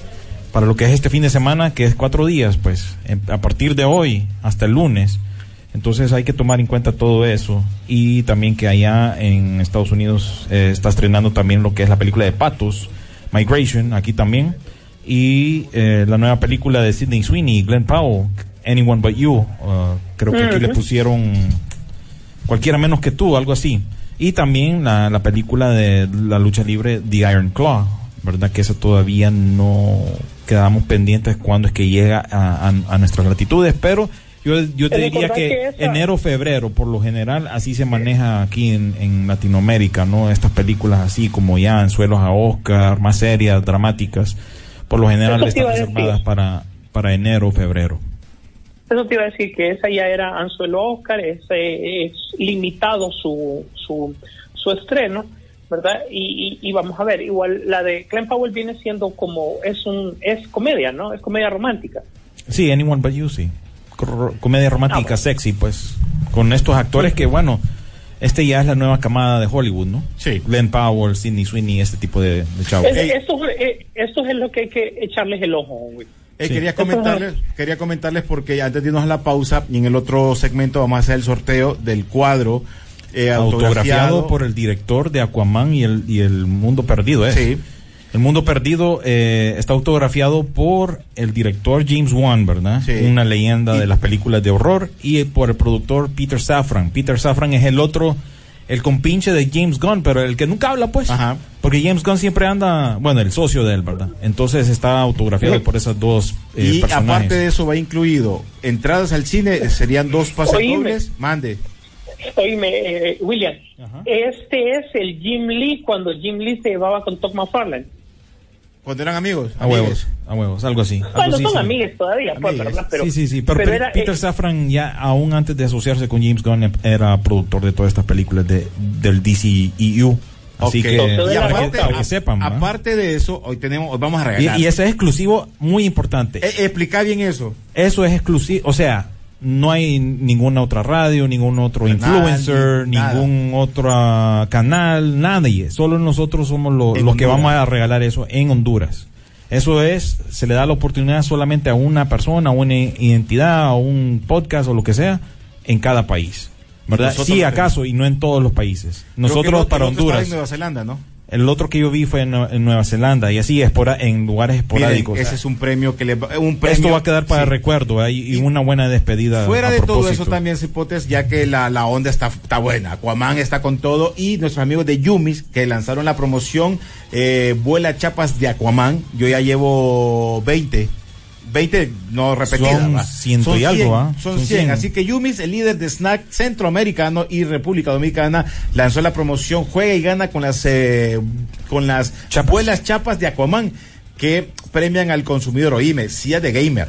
para lo que es este fin de semana, que es cuatro días, pues, a partir de hoy hasta el lunes. Entonces hay que tomar en cuenta todo eso y también que allá en Estados Unidos eh, está estrenando también lo que es la película de Patos, Migration, aquí también, y eh, la nueva película de Sidney Sweeney, Glenn Powell, Anyone But You, uh, creo que aquí le pusieron cualquiera menos que tú, algo así, y también la, la película de la lucha libre The Iron Claw, ¿verdad? Que esa todavía no quedamos pendientes cuando es que llega a, a- a nuestras latitudes, pero yo, yo te diría que, que esa- enero, febrero, por lo general, así se maneja aquí en, en Latinoamérica, ¿no? Estas películas así como ya en suelos a Oscar, más serias, dramáticas, por lo general Eso están reservadas para, para enero, febrero. Eso te iba a decir que esa ya era anzuelo Oscar, es, eh, es limitado su, su, su estreno, ¿verdad? Y, y, y vamos a ver, igual la de Glenn Powell viene siendo como, es un, es comedia, ¿no? Es comedia romántica. Sí, Anyone But You, sí. Comedia romántica, Ah, sexy, pues, con estos actores que, bueno, este ya es la nueva camada de Hollywood, ¿no? Sí. Glenn Powell, Sidney Sweeney, este tipo de, de chavos. Es- esto, eh, esto es lo que hay que echarles el ojo, güey. Eh, Sí. quería comentarles, quería comentarles porque antes de irnos a la pausa y en el otro segmento vamos a hacer el sorteo del cuadro eh, autografiado autografiado por el director de Aquaman y el, y el Mundo Perdido, ¿eh? Sí. El Mundo Perdido eh, está autografiado por el director James Wan, ¿verdad? Sí. Una leyenda Y- de las películas de horror y por el productor Peter Safran. Peter Safran es el otro, el compinche de James Gunn, pero el que nunca habla, pues. Ajá. Porque James Gunn siempre anda, bueno, el socio de él, ¿verdad? Entonces está autografiado por esas dos eh, y personajes. aparte de eso va incluido entradas al cine, eh, serían dos dobles. Mande. Oíme, eh, William, Ajá. este es el Jim Lee cuando Jim Lee se llevaba con Todd McFarlane. Cuando eran amigos. a huevos, a huevos, algo así. algo Bueno, así, son sí. amigues todavía, pues, Amigues. ¿verdad? Pero, sí, sí, sí. Pero, Pe- era, Peter eh, Safran ya, aún antes de asociarse con James Gunn, era productor de todas estas películas de, del DCEU. Así Ok. que, Y que, aparte, para que a- sepan. ¿verdad? aparte de eso, hoy tenemos, hoy vamos a regalar. y, y ese es exclusivo muy importante. Eh, explica bien eso. Eso es exclusivo. O sea, no hay ninguna otra radio, ningún otro influencer, nada. ningún otro canal, nadie. Solo nosotros somos lo- los que vamos a regalar eso en Honduras. Eso es, se le da la oportunidad solamente a una persona, a una identidad, a un podcast o lo que sea, en cada país. ¿Verdad? Sí, acaso, y no en todos los países. Nosotros para Honduras. en Nueva Zelanda, ¿no? El otro que yo vi fue en, en Nueva Zelanda, y así espora, en lugares Miren, esporádicos. ese es un premio que le va, un premio. Esto va a quedar para sí. recuerdo ¿verdad? y, una buena despedida. Fuera de todo eso también, Cipotes, ya que la, la onda está, está buena. Aquaman está con todo y nuestros amigos de Yumis que lanzaron la promoción eh, Vuela Chapas de Aquaman. Yo ya llevo 20 20 no repetidas. Son ciento y algo, ¿ah? Son Son 100. 100. Así que Yumis, el líder de snack centroamericano y República Dominicana, lanzó la promoción Juega y gana con las eh, con las chapuelas chapas de Aquaman que premian al consumidor. Oíme, silla de gamer,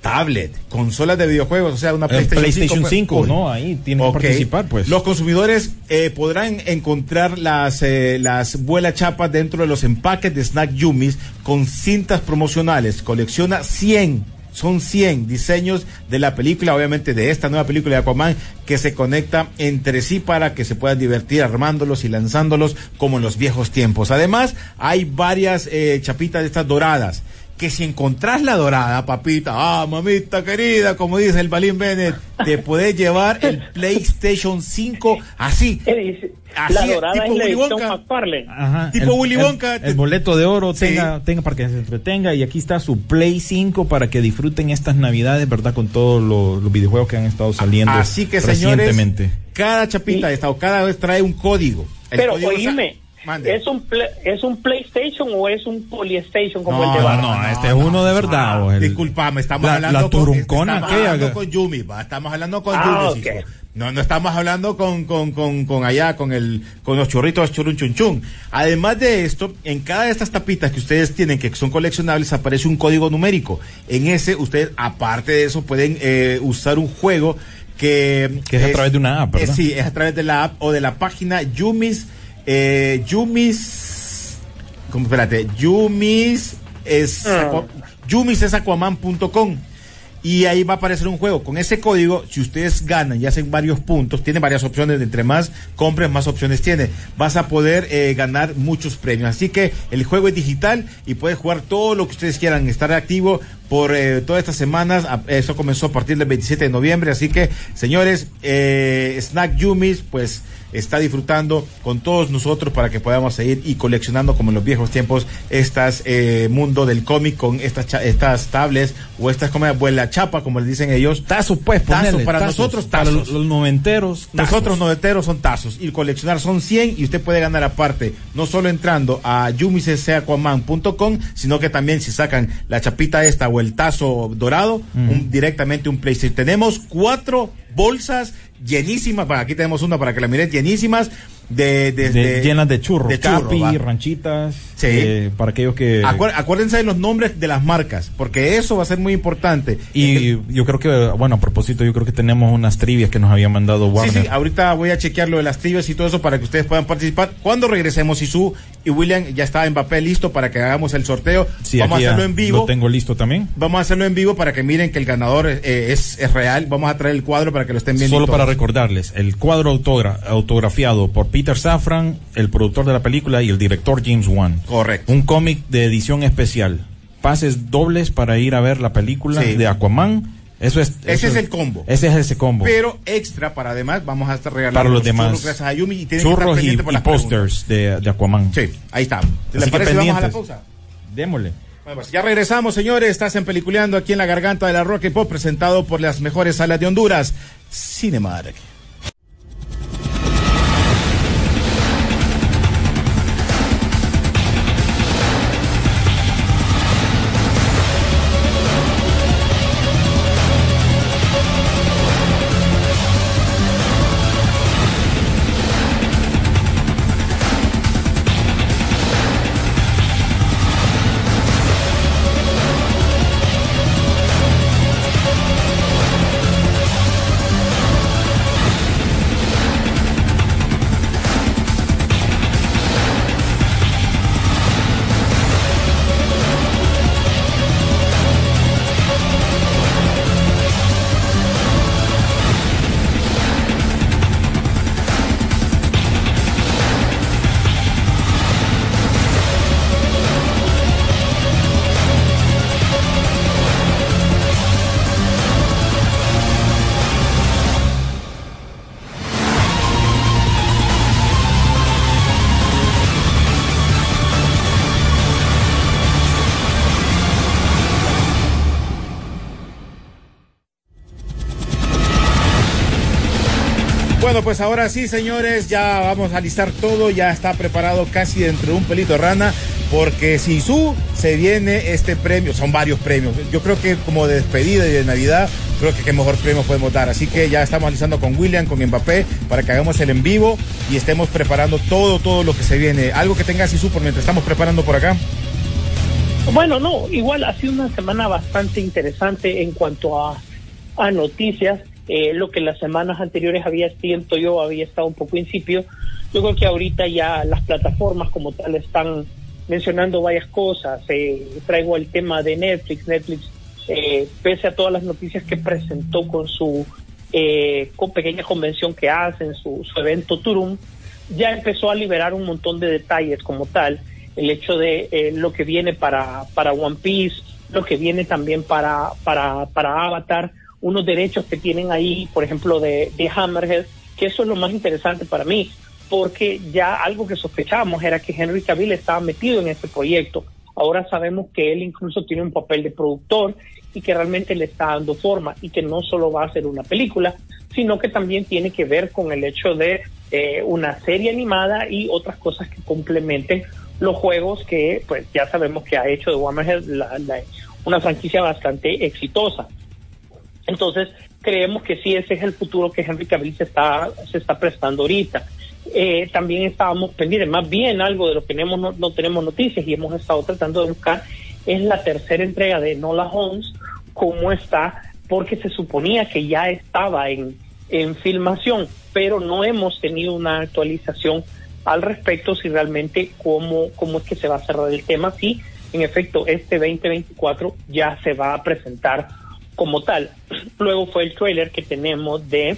tablet, consolas de videojuegos, o sea, una El PlayStation, PlayStation 5, pues, ¿no? Ahí tienen Ok. que participar, pues. Los consumidores eh, podrán encontrar las, eh, las vuelas chapas dentro de los empaques de Snack Yumis con cintas promocionales. Colecciona 100, son 100 diseños de la película, obviamente de esta nueva película de Aquaman, que se conecta entre sí para que se puedan divertir armándolos y lanzándolos como en los viejos tiempos. Además, hay varias eh, chapitas de estas doradas que si encontrás la dorada, papita, ah, mamita querida, como dice el Balín Bennett, te puedes llevar el PlayStation 5 así. Así, la dorada tipo es Willy Wonka. Ajá, Tipo el- Willy Wonka. El, boleto de oro Sí. tenga, tenga para que se entretenga y aquí está su Play 5 para que disfruten estas navidades, ¿verdad? Con todos los, los videojuegos que han estado saliendo Así que, señores, recientemente. cada chapita de esta o cada vez trae un código. El Pero código oíme, Mande. ¿es un, ¿es un PlayStation o es un Polystation como el de no, no, este es uno de verdad. Ah, o el- disculpame, estamos la- hablando la turuncona con, estamos aquella hablando que- con Yumi, va, estamos hablando con Ah, Yumi, ok. hijo. No, no estamos hablando con, con, con, con allá, con el, con los churritos churun chun chun. Además de esto, en cada de estas tapitas que ustedes tienen, que son coleccionables, aparece un código numérico. En ese, ustedes, aparte de eso, pueden eh, usar un juego que... Que es a través de una app, ¿verdad? eh, sí, es a través de la app o de la página Yumis, eh, Yumis, ¿cómo, espérate, Yumis es, Ah. yumisesaquaman.com y ahí va a aparecer un juego. Con ese código, si ustedes ganan y hacen varios puntos, tiene varias opciones, entre más compres, más opciones tiene. Vas a poder eh, ganar muchos premios. Así que el juego es digital y puedes jugar todo lo que ustedes quieran, estar activo por eh, todas estas semanas. A- Eso comenzó a partir del 27 de noviembre. Así que, señores, eh, Snack Yumis, pues está disfrutando con todos nosotros para que podamos seguir y coleccionando como en los viejos tiempos estas eh, mundo del cómic con estas estas tablets o estas como la chapa como le dicen ellos Tazos, pues, Tazos, para tazos. nosotros Para tazos. los, los noventeros. tazos. nosotros noventeros son tazos y coleccionar son 100 y usted puede ganar aparte, no solo entrando a yumiseseaquaman.com, sino que también si sacan la chapita esta o el tazo dorado, un- directamente un PlayStation. Tenemos cuatro bolsas llenísimas, para aquí tenemos una para que la mires, llenísimas de, de- de- de- llenas de churros, de churro, capi, va. ranchitas, Sí. eh, para aquellos que... Acuer- acuérdense de los nombres de las marcas, porque eso va a ser muy importante. y yo creo que, bueno, a propósito, yo creo que tenemos unas trivias que nos había mandado Sí, Warner. sí, ahorita voy a chequear lo de las trivias y todo eso para que ustedes puedan participar. Cuando regresemos, Isu y William ya está Mbappé listo para que hagamos el sorteo. Sí, Vamos a hacerlo en vivo. Lo tengo listo también. Vamos a hacerlo en vivo para que miren que el ganador eh, es, es real. Vamos a traer el cuadro para que lo estén viendo. Solo para recordarles, el cuadro autogra- autografiado por Peter Safran, el productor de la película y el director James Wan. Correcto. Un cómic de edición especial. Pases dobles para ir a ver la película Sí. de Aquaman. Eso es. Ese eso es el combo. Ese es ese combo. Pero extra para además, vamos a estar regalando para los los demás. churros gracias a Yumi y Churros y, y posters de, de Aquaman. Sí, ahí estamos. ¿Les Así que parece? Vamos a la pausa. Démosle. Bueno, pues ya regresamos, señores. Estás en Peliculeando aquí en la garganta de la Rock and Pop, presentado por las mejores salas de Honduras. Cinemark. Pues ahora sí, señores, ya vamos a alistar todo, ya está preparado casi dentro de un pelito de rana porque si su se viene este premio, son varios premios. Yo creo que como de despedida y de Navidad, creo que qué mejor premio podemos dar. Así que ya estamos analizando con William, con Mbappé, para que hagamos el en vivo y estemos preparando todo, todo lo que se viene. Algo que tenga Sisu por mientras estamos preparando por acá. Bueno, no, igual ha sido una semana bastante interesante en cuanto a noticias. Eh, lo que las semanas anteriores había, siento yo, había estado un poco incipio. Yo creo que ahorita ya las plataformas como tal están mencionando varias cosas. Eh, traigo el tema de Netflix. Netflix, eh, pese a todas las noticias que presentó con su eh, con pequeña convención que hacen, su, su evento Turum, ya empezó a liberar un montón de detalles como tal. El hecho de eh, lo que viene para, para One Piece, lo que viene también para, para, para Avatar, unos derechos que tienen ahí, por ejemplo, de, de Hammerhead, que eso es lo más interesante para mí, porque ya algo que sospechábamos era que Henry Cavill estaba metido en este proyecto. Ahora sabemos que él incluso tiene un papel de productor y que realmente le está dando forma y que no solo va a ser una película, sino que también tiene que ver con el hecho de eh, una serie animada y otras cosas que complementen los juegos que pues ya sabemos que ha hecho de Warhammer una franquicia bastante exitosa. Entonces, creemos que sí, ese es el futuro que Henry Cavill se está, se está prestando ahorita. Eh, también estábamos pendientes, más bien algo de lo que no, tenemos noticias y hemos estado tratando de buscar, es la tercera entrega de Nola Holmes, cómo está, porque se suponía que ya estaba en, en filmación, pero no hemos tenido una actualización al respecto si realmente cómo, cómo es que se va a cerrar el tema, si en efecto este 2024 ya se va a presentar como tal. Luego fue el trailer que tenemos de,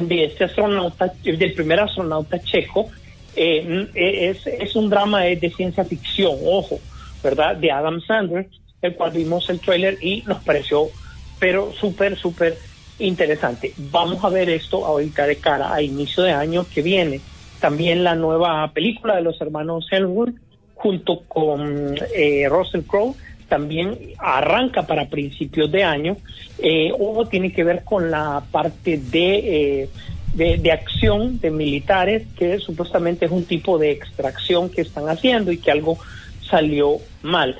de este astronauta, del primer astronauta checo. Eh, es, es un drama de, ciencia ficción, ojo, ¿verdad? De Adam Sandler, el cual vimos el trailer y nos pareció, pero súper, súper interesante. Vamos a ver esto ahorita de cara a inicio de año que viene. También la nueva película de los hermanos Hemsworth junto con eh, Russell Crowe también arranca para principios de año. Eh, o tiene que ver con la parte de, eh, de, de, acción de militares, que supuestamente es un tipo de extracción que están haciendo y que algo salió mal.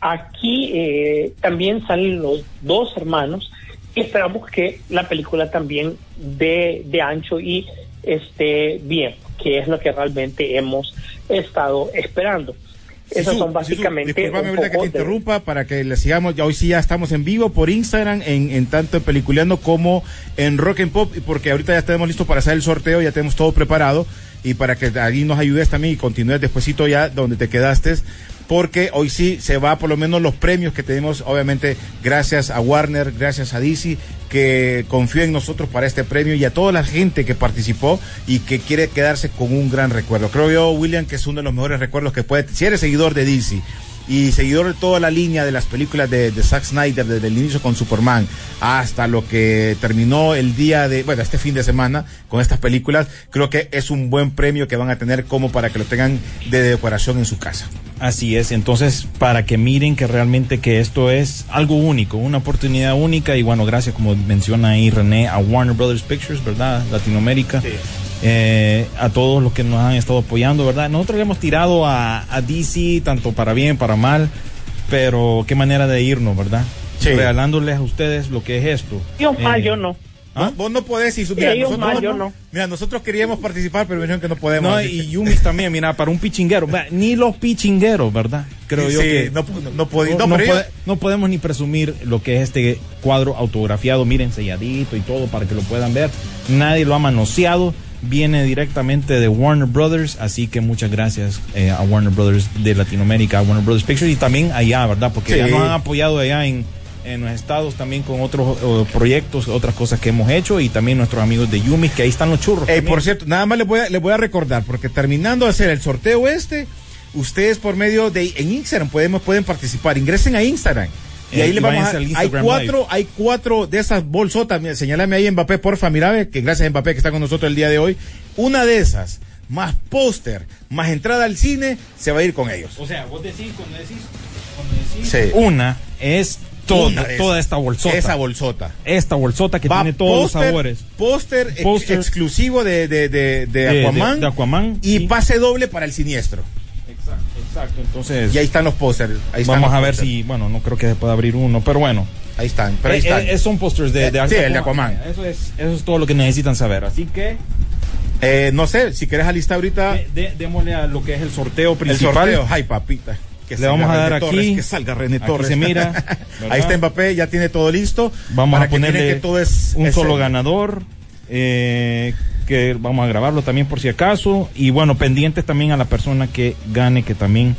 Aquí eh, también salen los dos hermanos y esperamos que la película también dé de ancho y esté bien, que es lo que realmente hemos estado esperando. Sisu, son básicamente. Sisu, disculpame ahorita que te interrumpa para que le sigamos. Ya hoy sí ya estamos en vivo por Instagram, en, en tanto en Peliculeando como en Rock and Pop, porque ahorita ya estamos listos para hacer el sorteo, ya tenemos todo preparado y para que ahí nos ayudes también y continúes despuesito ya donde te quedaste porque hoy sí se va por lo menos los premios que tenemos, obviamente gracias a Warner, gracias a DC, que confió en nosotros para este premio y a toda la gente que participó y que quiere quedarse con un gran recuerdo. Creo yo, William, que es uno de los mejores recuerdos que puede, si eres seguidor de DC y seguidor de toda la línea de las películas de, de Zack Snyder, desde el inicio con Superman hasta lo que terminó el día de, bueno, este fin de semana con estas películas, creo que es un buen premio que van a tener como para que lo tengan de decoración en su casa. Así es, entonces para que miren que realmente que esto es algo único, una oportunidad única y bueno, gracias como menciona ahí René a Warner Brothers Pictures, ¿verdad? Latinoamérica. Sí. Eh, a todos los que nos han estado apoyando, ¿verdad? Nosotros le hemos tirado a, a, DC, tanto para bien, para mal, pero qué manera de irnos, ¿verdad? Sí. Regalándoles a ustedes lo que es esto. Yo, eh, mal, yo no. ¿Ah? Vos no podés y mira, sí, nosotros, mal, yo no. mira, nosotros queríamos participar, pero me dijeron que no podemos. No, y Yumis también, mira, para un pichinguero, ni los pichingueros, ¿verdad? Creo sí, yo que no, pod no, podemos ni presumir lo que es este cuadro autografiado, miren, selladito y todo para que lo puedan ver. Nadie lo ha manoseado viene directamente de Warner Brothers, así que muchas gracias eh, a Warner Brothers de Latinoamérica, a Warner Brothers Pictures y también allá, ¿verdad? Porque sí. ya nos han apoyado allá en, en los estados también con otros uh, proyectos, otras cosas que hemos hecho y también nuestros amigos de Yumi, que ahí están los churros. Eh, por cierto, nada más les voy, a, les voy a recordar, porque terminando de hacer el sorteo este, ustedes por medio de en Instagram podemos, pueden participar, ingresen a Instagram. Y ahí le vamos a, hay cuatro, hay cuatro de esas bolsotas, señálame ahí Mbappé, porfa, mira, que gracias a Mbappé que está con nosotros el día de hoy. Una de esas, más póster, más entrada al cine, se va a ir con ellos. O sea, vos decís, cuando decís, cuando decís sí. una es toda, una toda esta bolsota. Esa bolsota. Esta bolsota que va tiene todos póster, los sabores. Póster ex exclusivo de, de, de, de Aquaman, de, Aquaman y sí. pase doble para el siniestro. Exacto, entonces Y ahí están los pósters. ahí están vamos a ver pósters. si, bueno, no creo que se pueda abrir uno, pero bueno. Ahí están, pero ahí Eh, están. eh, son pósters de, de Eh, sí, el de Aquaman. Eso es, eso es todo lo que necesitan saber. Así que Eh, no sé, si querés alistar ahorita de- de- démosle a lo que es el sorteo el principal. sorteo. Ay, papita. Que Le vamos a dar René aquí. Torres, que salga René Aquí Torres. se mira, Ahí está Mbappé, ya tiene todo listo. Vamos para a que ponerle que todo es un es solo serio. ganador. eh, que vamos a grabarlo también por si acaso. Y bueno, pendientes también a la persona que gane, que también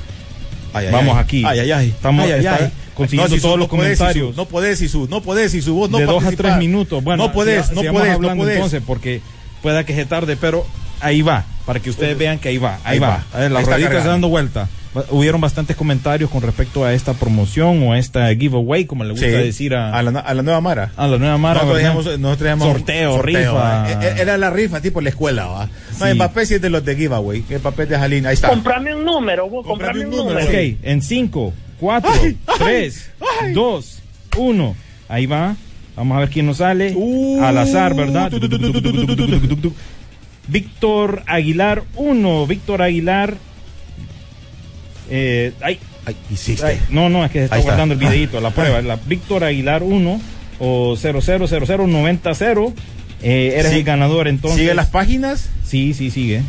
Ay, vamos ay. aquí. Ay, ay, ay. Estamos Ay, está consiguiendo No, si todos su- los no podés, comentarios. si su- no podés, y su, no podés, y su voz no de dos a participar. tres minutos. Bueno, no podés, si- no podés, hablando no podés. entonces, porque pueda que se tarde, pero ahí va, para que ustedes vean que ahí va, ahí, Ahí va. va. A ver, Ahí está cargando. dando vuelta hubieron bastantes comentarios con respecto a esta promoción o a esta giveaway, como le gusta sí, decir a, a, la, a, la, nueva Mara. A la nueva Mara. Nosotros teníamos, nosotros sorteo, sorteo, rifa. ¿verdad? Era la rifa tipo la escuela, ¿va? No, sí. Mbappé sí es de los de giveaway. Mbappé de Jalín, ahí está. Comprame un número, vos, comprame, comprame un, número. número. Ok, en 5, 4, 3, 2, 1. Ahí va. Vamos a ver quién nos sale. Uh, Al azar, ¿verdad? Víctor Aguilar 1, Víctor Aguilar eh, ay, Ay, hiciste. ay, no, no, es que se está Ahí está. guardando el videito, la prueba. La Víctor Aguilar 1 o 000090. Eh, eres Sí. el ganador entonces. ¿Sigue las páginas? Sí, sí, sigue.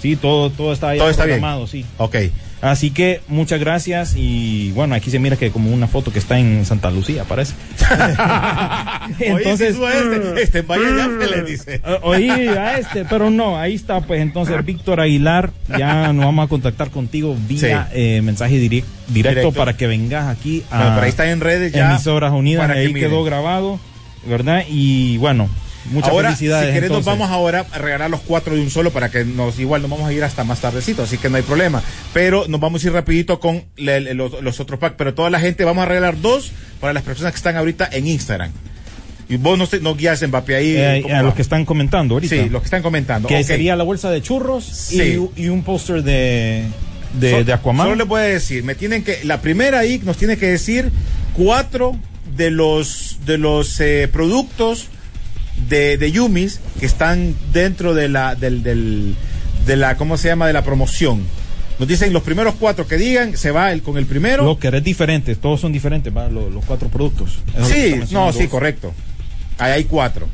Sí, todo, todo está, ya Todo está bien. sí. Ok. Así que muchas gracias y bueno, aquí se mira que como una foto que está en Santa Lucía, parece. Entonces, Entonces, este, este, vaya le dice. eh, oí a este, pero no, ahí está, pues entonces Víctor Aguilar, ya nos vamos a contactar contigo vía Sí. eh, mensaje direct- directo, Directo. para que vengas aquí a Bueno, pero ahí está en redes ya. Emisoras Unidas, para que ahí quedó grabado, ¿verdad? Y bueno, muchas ahora, felicidades. Si querés, nos vamos ahora a regalar los cuatro de un solo para que nos, igual nos vamos a ir hasta más tardecito, así que no hay problema. Pero nos vamos a ir rapidito con le- le- los, los otros packs, pero toda la gente vamos a regalar dos para las personas que están ahorita en Instagram. Y vos no, no guías Mbappé ahí. Eh, ¿cómo a va? los que están comentando ahorita. Sí, los que están comentando. que sería la bolsa de churros Sí. y, y un póster de, de, de Aquaman. Solo les voy a decir, me tienen que, la primera ahí nos tiene que decir cuatro de los de los eh, productos de, de Yumis que están dentro de la del, del de la cómo se llama de la promoción. Nos dicen los primeros cuatro que digan, se va el con el primero. Lo que es diferente, todos son diferentes. Los, los cuatro productos. Es sí, no, sí, correcto. Ahí hay cuatro.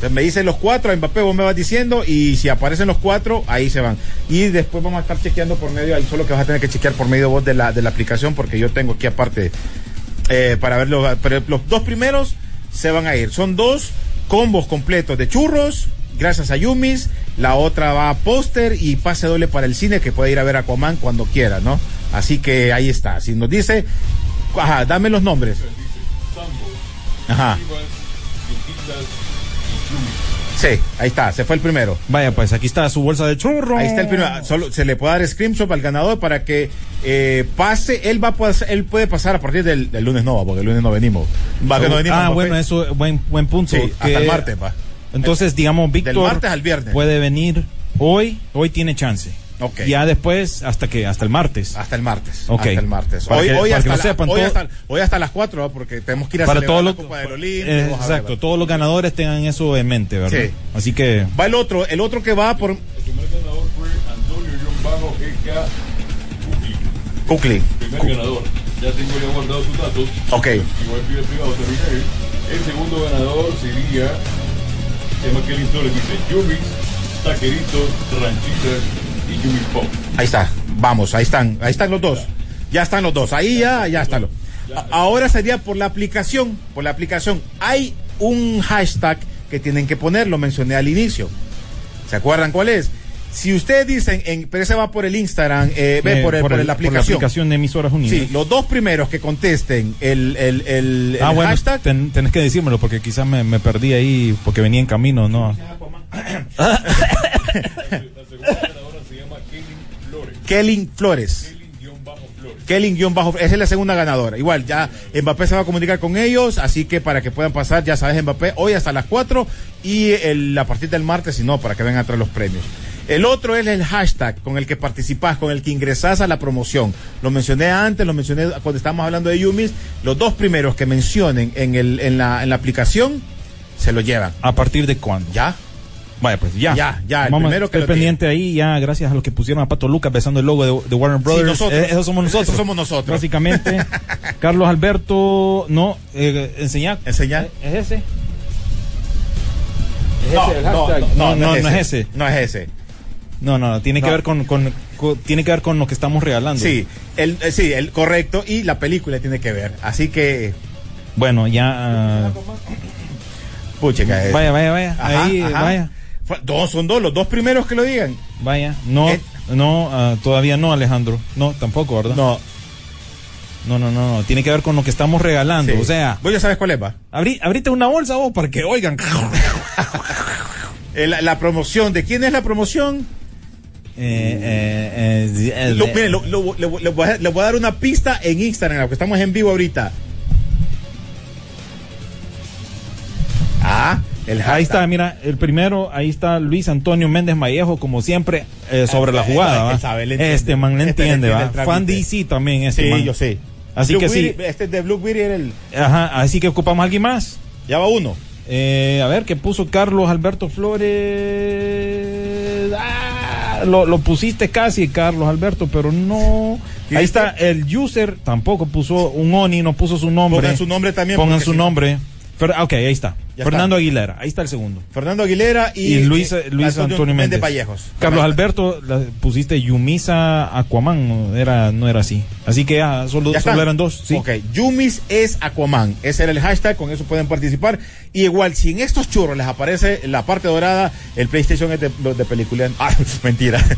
Entonces me dicen los cuatro, Mbappé, vos me vas diciendo, y si aparecen los cuatro, ahí se van. Y después vamos a estar chequeando por medio, ahí solo que vas a tener que chequear por medio vos de la, de la aplicación, porque yo tengo aquí aparte eh, para verlo. Pero los dos primeros se van a ir. Son dos combos completos de churros, gracias a Yumis. La otra va a póster y pase doble para el cine, que puede ir a ver Aquaman cuando quiera, ¿no? Así que ahí está. Si nos dice, ajá, dame los nombres. Ajá. Sí, ahí está, se fue el primero. Vaya, pues aquí está su bolsa de churros. Ahí está el primero. Solo se le puede dar screenshot al ganador para que eh, pase. Él va a él puede pasar a partir del, del lunes no, va, porque el lunes no venimos. Va que no venimos. ah, bueno, eso es buen, buen punto. Sí, que- hasta el martes va. Entonces, digamos, Víctor martes al viernes. puede venir hoy, hoy tiene chance. Ok. Ya después, hasta que, hasta el martes. Hasta el martes. Ok. Hasta el martes. Hoy, que- hoy, hasta la- sepan, hoy, todo- hasta, hoy hasta las 4, porque tenemos que ir a Para todos la los, Copa del Olimpo. eh, exacto, todos los ganadores tengan eso en mente, ¿verdad? Sí. Así que, Va el otro, el otro que va por El primer ganador fue Antonio-GK Kukli. primer ganador. Ya tengo ya guardado sus datos. Ok. Igual pide privado terminé. El segundo ganador sería. Se llama Kelly Torres, dice Yumis, Taqueritos, Ranchitas y Yumis Pop. Ahí está, vamos, ahí están, ahí están los dos. Ya están los dos, ahí ya, ya están los. Ahora sería por la aplicación, por la aplicación. Hay un hashtag que tienen que poner, lo mencioné al inicio. ¿Se acuerdan cuál es? Si ustedes dicen, en, pero ese va por el Instagram, eh, ve eh, por, el- por el- la aplicación. aplicación de emisoras unidas. Sí, los dos primeros que contesten el, el, el, ah, el bueno, hashtag. ten- tenés que decírmelo porque quizás me, me perdí ahí porque venía en camino, ¿no? Flores. Kelly Flores. Kelly-bajo, esa es la segunda ganadora. Igual, ya Mbappé se va a comunicar con ellos, así que para que puedan pasar, ya sabes, Mbappé, hoy hasta las 4 y el, a partir del martes, si no, para que vengan a traer los premios. El otro es el hashtag con el que participás, con el que ingresás a la promoción. Lo mencioné antes, lo mencioné cuando estábamos hablando de Yumis. Los dos primeros que mencionen en, el, en, la, en la aplicación se lo llevan. ¿A partir de cuándo? ¿Ya? Vaya, pues ya. Ya, ya, el Vamos primero que lo pendiente ahí, ya gracias a los que pusieron a Pato Lucas besando el logo de, de Warner Brothers. nosotros. Eh, esos somos nosotros. Esos somos nosotros. Básicamente. Carlos Alberto, no, eh, enseñar. Enseñar. ¿Es ese? ¿Es No, ese el no, hashtag? no, no, no es ese. No es ese. No, no, tiene que ver con, con- con- tiene que ver con lo que estamos regalando. Sí, el, eh, sí, el correcto y la película tiene que ver. Así que, Bueno, ya. ah, pucha, eh. vaya, vaya, vaya. Ajá, ahí, ajá. vaya. Dos son dos, los dos primeros que lo digan. Vaya. No, Eh. no, ah, todavía no, Alejandro. No, tampoco, ¿verdad? No, No, no, no, no. Tiene que ver con lo que estamos regalando. sí. O sea, vos ya sabes cuál es, va. abrí, abrite una bolsa vos para que oigan. Eh, la, la promoción, ¿de quién es la promoción? Eh, eh, eh, eh, Lo- mire, lo- lo- le, le voy a, le voy a dar una pista en Instagram, que estamos en vivo ahorita. Ah, el Ahí está, mira, el primero, ahí está Luis Antonio Méndez Mallejo, como siempre, eh, sobre la jugada. ¿va? Este man le Este entiende, entiende ¿va? Fan trámite. DC también, este Sí, man. yo sé. Así Blue que sí. Este es de Blue era el. Ajá, así que ocupamos a alguien más. Ya va uno. Eh, a ver, ¿qué puso Carlos Alberto Flores? Ah, lo, lo pusiste casi, Carlos Alberto, pero no. ¿Qué Ahí está, el user tampoco puso un ONI, no puso su nombre. Pongan su nombre también, Pongan su nombre. Fer- ok, ahí está. Ya Fernando Aguilera, ahí está el segundo. Fernando Aguilera y, Y, Luis, eh, Luis Antonio, Méndez. Vallejos. Carlos. Alberto, la- pusiste Yumisa Aquaman, no era, no era así. Así que ah, solo, Ya solo están. eran dos. Sí. Ok, Yumis es Aquaman. Ese era el hashtag, con eso pueden participar. Y igual, si en estos churros les aparece la parte dorada, el PlayStation es de, de película. Ah, mentira.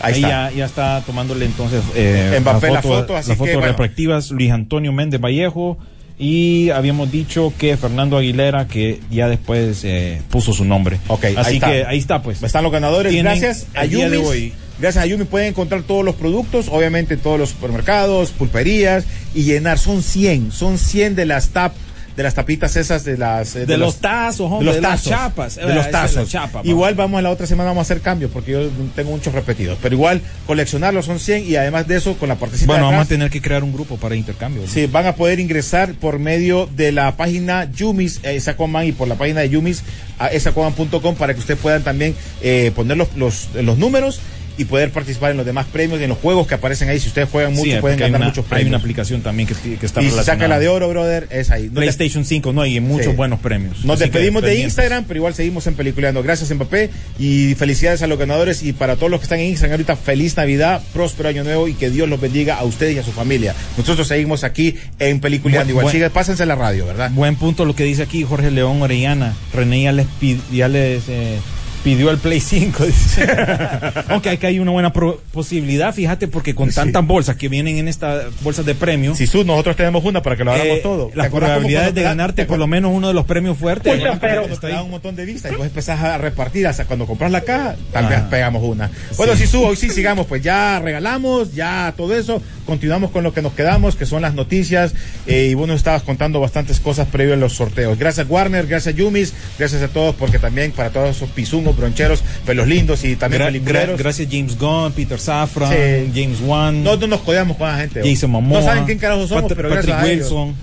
Ahí, Ahí, está. Ya, ya está tomándole entonces eh, Mbappé la foto, así las que, fotos bueno. respectivas, Luis Antonio Méndez Vallejo y habíamos dicho que Fernando Aguilera que ya después eh, puso su nombre. Ok, ahí así está. que ahí está pues. Están los ganadores. Tienen Gracias a el día de Yumis. hoy. Gracias a Yumi pueden encontrar todos los productos, obviamente en todos los supermercados, pulperías y llenar. Son 100, son 100 de las tap, de las tapitas esas de las eh, De los tazos, hombre, de los de las tazos, chapas. de los tazos. chapa, igual vamos a la otra semana vamos a hacer cambios porque yo tengo muchos repetidos, pero igual coleccionarlos son 100 y además de eso con la participación Bueno, vamos a tener que crear un grupo para intercambio. ¿no? Sí, van a poder ingresar por medio de la página Yumis, eh, Sacoman, y por la página de Yumis, a esacoman.com para que ustedes puedan también eh, poner los, los, los números y poder participar en los demás premios y en los juegos que aparecen ahí. Si ustedes juegan mucho, Sí, pueden hay ganar una- muchos Hay premios. una aplicación también que, que está y si saca la de oro, brother, es ahí. No te- PlayStation 5, no, y muchos Sí. buenos premios. Nos Así despedimos de. Instagram, pero igual seguimos en Peliculeando. Gracias, Mbappé, y felicidades a los ganadores. Y para todos los que están en Instagram ahorita, feliz Navidad, próspero año nuevo y que Dios los bendiga a ustedes y a su familia. Nosotros seguimos aquí en Peliculeando. Buen- Igual, sigue, pásense la radio, ¿verdad? Buen punto lo que dice aquí Jorge León Orellana. René ya les, ya les eh, pidió el Play 5. dice. Aunque acá hay una buena posibilidad, fíjate, porque con tantas bolsas que vienen en estas bolsas de premios, Si su, nosotros tenemos una para que lo hagamos eh, todo. ¿Te las probabilidades de te da- ganarte te por lo menos uno de los premios fuertes. ¿verdad? pero- Cuando te dan un montón de vistas y vos empezás a repartir hasta cuando compras la caja, tal vez pegamos una. Bueno, si su, hoy sí sigamos, pues ya regalamos, ya todo eso, continuamos con lo que nos quedamos, que son las noticias, eh, y vos nos estabas contando bastantes cosas previo a los sorteos. Gracias Warner, gracias Yumis, gracias a todos, porque también para todos esos pisungos, broncheros, pelos lindos y también Gra- gra- gracias James Gunn, Peter Safran, Sí. James Wan, no, no nos codeamos con la gente. Jason Momoa, No saben quién carajo somos, Pat- pero Patrick gracias a ellos. Wilson,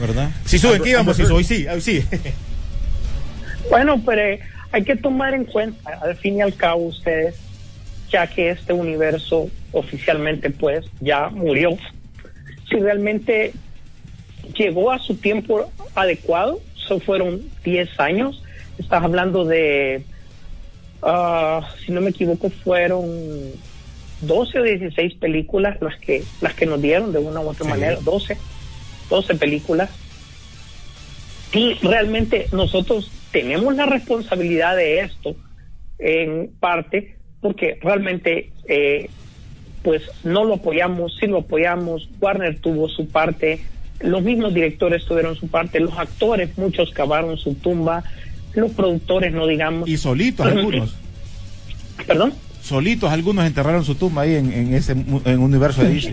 ¿verdad? Si suben, ¿qué íbamos? Si hoy sí, hoy sí. Bueno, pero eh, hay que tomar en cuenta, al fin y al cabo, ustedes, ya que este universo oficialmente, pues, ya murió, si realmente llegó a su tiempo adecuado, eso fueron 10 años, estás hablando de, ah, si no me equivoco, fueron 12 o 16 películas las que, las que nos dieron de una u otra Sí. manera, 12, 12 películas. Y realmente nosotros tenemos la responsabilidad de esto en parte porque realmente eh, pues no lo apoyamos, sí lo apoyamos, Warner tuvo su parte, los mismos directores tuvieron su parte, los actores muchos cavaron su tumba, los productores no digamos, Y solitos algunos. perdón, Solitos algunos enterraron su tumba ahí en, en ese en universo de DC.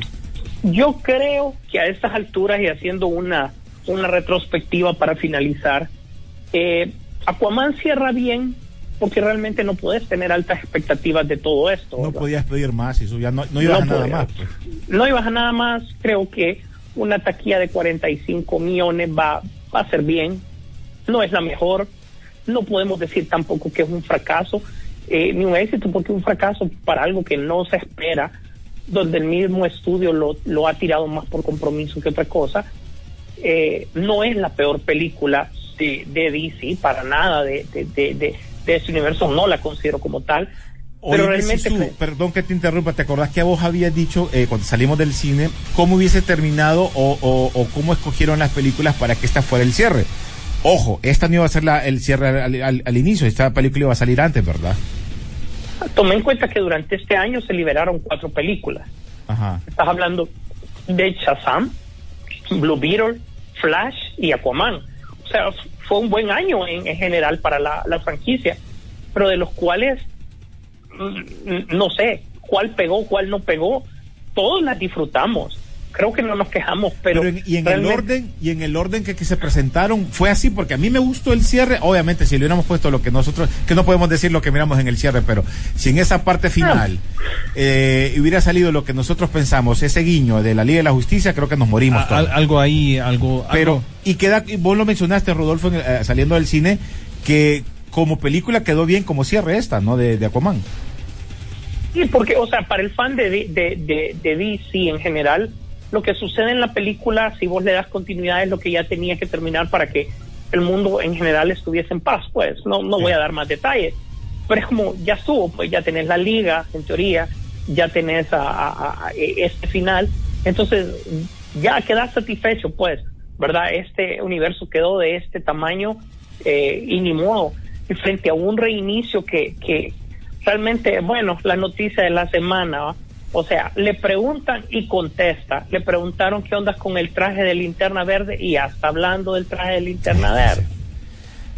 Yo creo que a estas alturas y haciendo una, una retrospectiva para finalizar, eh, Aquaman cierra bien porque realmente no puedes tener altas expectativas de todo esto. No ¿verdad? podías pedir más y eso ya no, no ibas a nada podía. más. pues. No ibas a nada más, creo que una taquilla de 45 millones va, va a ser bien, no es la mejor, no podemos decir tampoco que es un fracaso eh, ni un éxito, porque es un fracaso para algo que no se espera, donde el mismo estudio lo, lo ha tirado más por compromiso que otra cosa. Eh, no es la peor película de, de DC, para nada de, de, de, de, de ese universo, no la considero como tal. Oye, pero realmente perdón que te interrumpa, ¿te acordás que a vos habías dicho eh, cuando salimos del cine cómo hubiese terminado o, o- o cómo escogieron las películas para que esta fuera el cierre? Ojo, esta no iba a ser la- el cierre al, al- al inicio, esta película iba a salir antes, ¿verdad? Tomé en cuenta que durante este año se liberaron cuatro películas. Ajá. Estás hablando de Shazam, Blue Beetle, Flash y Aquaman. O sea, fue un buen año en, en general para la, la franquicia, pero de los cuales mm, mm, no sé cuál pegó, cuál no pegó, todos las disfrutamos. Creo que no nos quejamos, pero, Pero en- y en el orden y en el orden que, que se presentaron fue así porque a mí me gustó el cierre obviamente si le hubiéramos puesto lo que nosotros que no podemos decir lo que miramos en el cierre pero si en esa parte final eh, hubiera salido lo que nosotros pensamos ese guiño de la Liga de la Justicia creo que nos morimos A- todos. al- algo ahí, algo. pero algo- y queda y vos lo mencionaste Rodolfo en el- eh, saliendo del cine que como película quedó bien como cierre esta no de, de Aquaman Sí, porque, o sea, para el fan de, de, de, de DC en general, lo que sucede en la película, si vos le das continuidad, es lo que ya tenía que terminar para que el mundo en general estuviese en paz. Pues no, no voy a dar más detalles, pero es como ya estuvo, pues ya tenés la liga, en teoría, ya tenés a, a- a- este final, entonces ya quedás satisfecho, pues, ¿verdad? Este universo quedó de este tamaño eh, y ni modo. Y frente a un reinicio que, que realmente, bueno, la noticia de la semana, ¿va? O sea, le preguntan y contesta. Le preguntaron qué onda con el traje de linterna verde y ya está hablando del traje de linterna verde.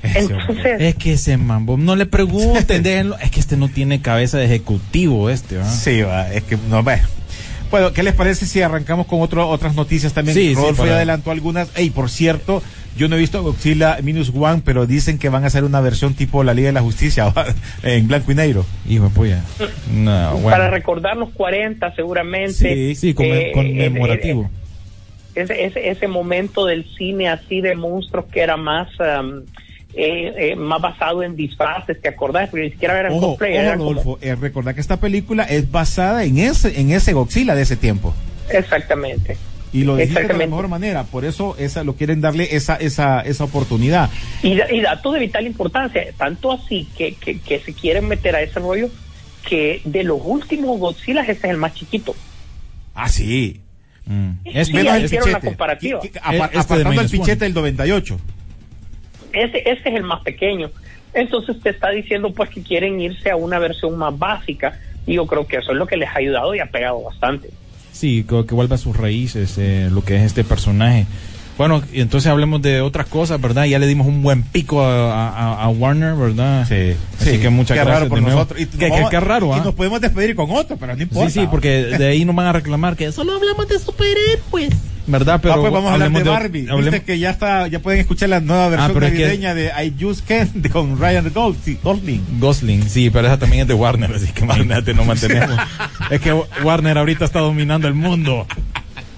Entonces, Es que ese mambo, no le pregunten, déjenlo. Es que este no tiene cabeza de ejecutivo, este, ¿va? Sí, va, es que no ve. Bueno, ¿qué les parece si arrancamos con otro, otras noticias también? Sí, sí, Rodolfo ya adelantó algunas. Ey, por cierto, yo no he visto Godzilla Minus One, pero dicen que van a hacer una versión tipo la Liga de la Justicia en blanco y negro. Hijo puya. No, bueno. para recordar los 40 seguramente. Sí, Sí, come- eh, conmemorativo. eh, ese, ese, ese momento del cine así de monstruos que era más um, eh, eh, más basado en disfraces, ¿te acordás? Porque ni siquiera eran Ojo, cosplay, ojo, eran Rodolfo, eh, recordad que esta película es basada en ese, en ese Godzilla de ese tiempo. Exactamente. Y lo dijiste de la mejor manera, por eso esa, lo quieren darle esa, esa, esa oportunidad. Y, da- y datos de vital importancia, tanto así que, que, que se quieren meter a ese rollo que de los últimos Godzilla ese es el más chiquito. Ah, sí. Mm. Sí, Este- ya el hicieron la pichete. comparativa. Este apartando el pichete del 98. Ese, ese es el más pequeño. Entonces te está diciendo pues que quieren irse a una versión más básica y yo creo que eso es lo que les ha ayudado y ha pegado bastante. Sí, que, vuelva a sus raíces, eh, lo que es este personaje. Bueno, y entonces hablemos de otras cosas, ¿verdad? Ya le dimos un buen pico a, a- a Warner, ¿verdad? Sí, Así sí. que muchas Qué gracias raro por nosotros. Y Qué, no- qué- qué raro, Y ¿ah? nos podemos despedir con otro, pero no importa. Sí, sí, porque de ahí nos van a reclamar que solo hablamos de superhéroes. ¿Verdad? Pero Ah, pues vamos a hablar de hablemos Barbie. hablemos- Viste que ya está, ya pueden escuchar la nueva versión pero es que- navideña de I Just Can't de- con Ryan Gosling. Gosling. Gosling, sí, pero esa también es de Warner, así que imagínate, no mantenemos. es que Warner ahorita está dominando el mundo.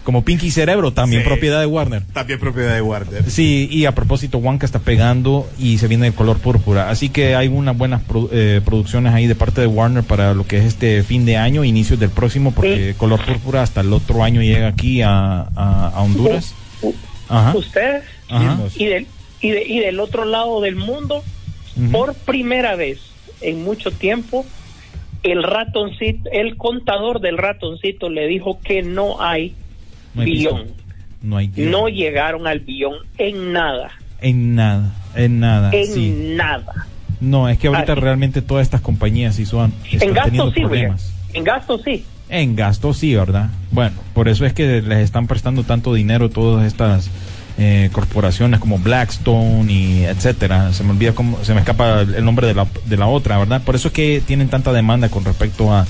Como Pinky Cerebro, también Sí. propiedad de Warner. También propiedad de Warner. Sí, y a propósito, Wonka está pegando y se viene el color púrpura. Así que hay unas buenas produ- eh, producciones ahí de parte de Warner para lo que es este fin de año, inicios del próximo, porque Sí. color púrpura hasta el otro año llega aquí a, a- a Honduras. Ajá. Ustedes Ajá. y del, y, de- y del otro lado del mundo, por primera vez en mucho tiempo, el ratoncito, el contador del ratoncito le dijo que no hay No hay billón. No hay. No llegaron al billón en nada, En nada, en nada. en sí. nada. No, es que ahorita Así. realmente todas estas compañías sí son, En gasto teniendo sí, problemas. En gasto sí. En gasto sí, ¿verdad? Bueno, por eso es que les están prestando tanto dinero todas estas eh, corporaciones como Blackstone y etcétera. Se me olvida cómo, se me escapa el nombre de la, de la otra, ¿verdad? Por eso es que tienen tanta demanda con respecto a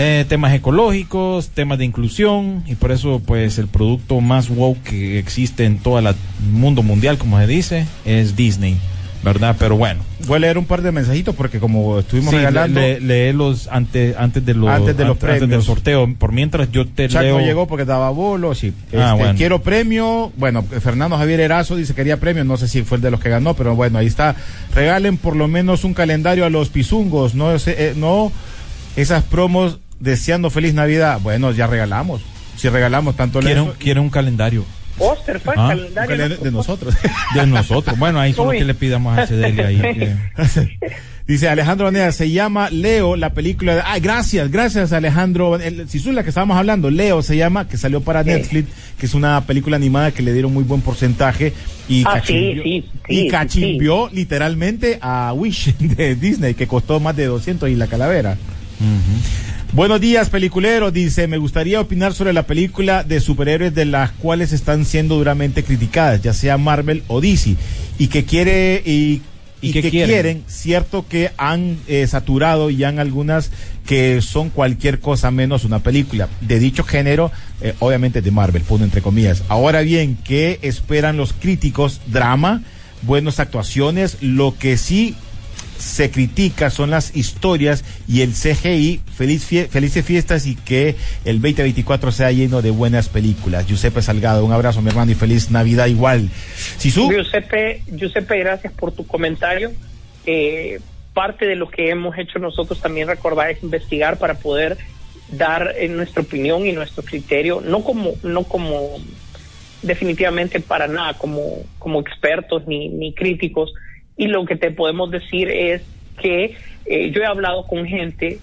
eh, temas ecológicos, temas de inclusión y por eso pues el producto más woke que existe en todo el mundo mundial, como se dice, es Disney. ¿verdad? Pero bueno. Voy a leer un par de mensajitos porque como estuvimos Sí, regalando... le- los antes, antes de los, Antes de los antes del premios. sorteo. Por mientras yo te Chuck leo. no llegó porque daba bolo, sí. Ah, Este, bueno. Quiero premio. Bueno, Fernando Javier Erazo dice que quería premio. No sé si fue el de los que ganó, pero bueno, ahí está. Regalen por lo menos un calendario a los pisungos. No, ese- eh, no esas promos deseando feliz Navidad. Bueno, ya regalamos. Si regalamos tanto quiere, lejos- un, quiere un calendario Póster fue Ah, un calendario. de nosotros. de nosotros. Bueno, ahí solo Uy. que le pidamos a ese Delia ahí. que- Dice Alejandro Vanega, se llama Leo, la película de... Ay, gracias, gracias Alejandro. El, si la que estábamos hablando, Leo se llama, que salió para Sí. Netflix, que es una película animada que le dieron muy buen porcentaje y Ah, cachimbió, sí, sí, y sí, cachimbió literalmente a Wish de Disney, que costó más de 200 y la calavera. Buenos días, peliculeros. Dice, me gustaría opinar sobre la película de superhéroes de las cuales están siendo duramente criticadas, ya sea Marvel o DC, y que quiere y, ¿Y y qué que quieren? quieren, cierto que han eh, saturado y han algunas que son cualquier cosa menos una película de dicho género, eh, obviamente de Marvel, pongo entre comillas. Ahora bien, ¿qué esperan los críticos? Drama, buenas actuaciones, lo que sí se critica son las historias y el CGI. Feliz fie- felices fiestas y que el 2024 sea lleno de buenas películas. Giuseppe Salgado, un abrazo, mi hermano, y feliz Navidad igual. Sisu, Giuseppe, Giuseppe, gracias por tu comentario. Eh, parte de lo que hemos hecho nosotros también recordar es investigar para poder dar eh, nuestra opinión y nuestro criterio, no como, no como definitivamente para nada como, como expertos ni, ni críticos. Y lo que te podemos decir es que eh, yo he hablado con gente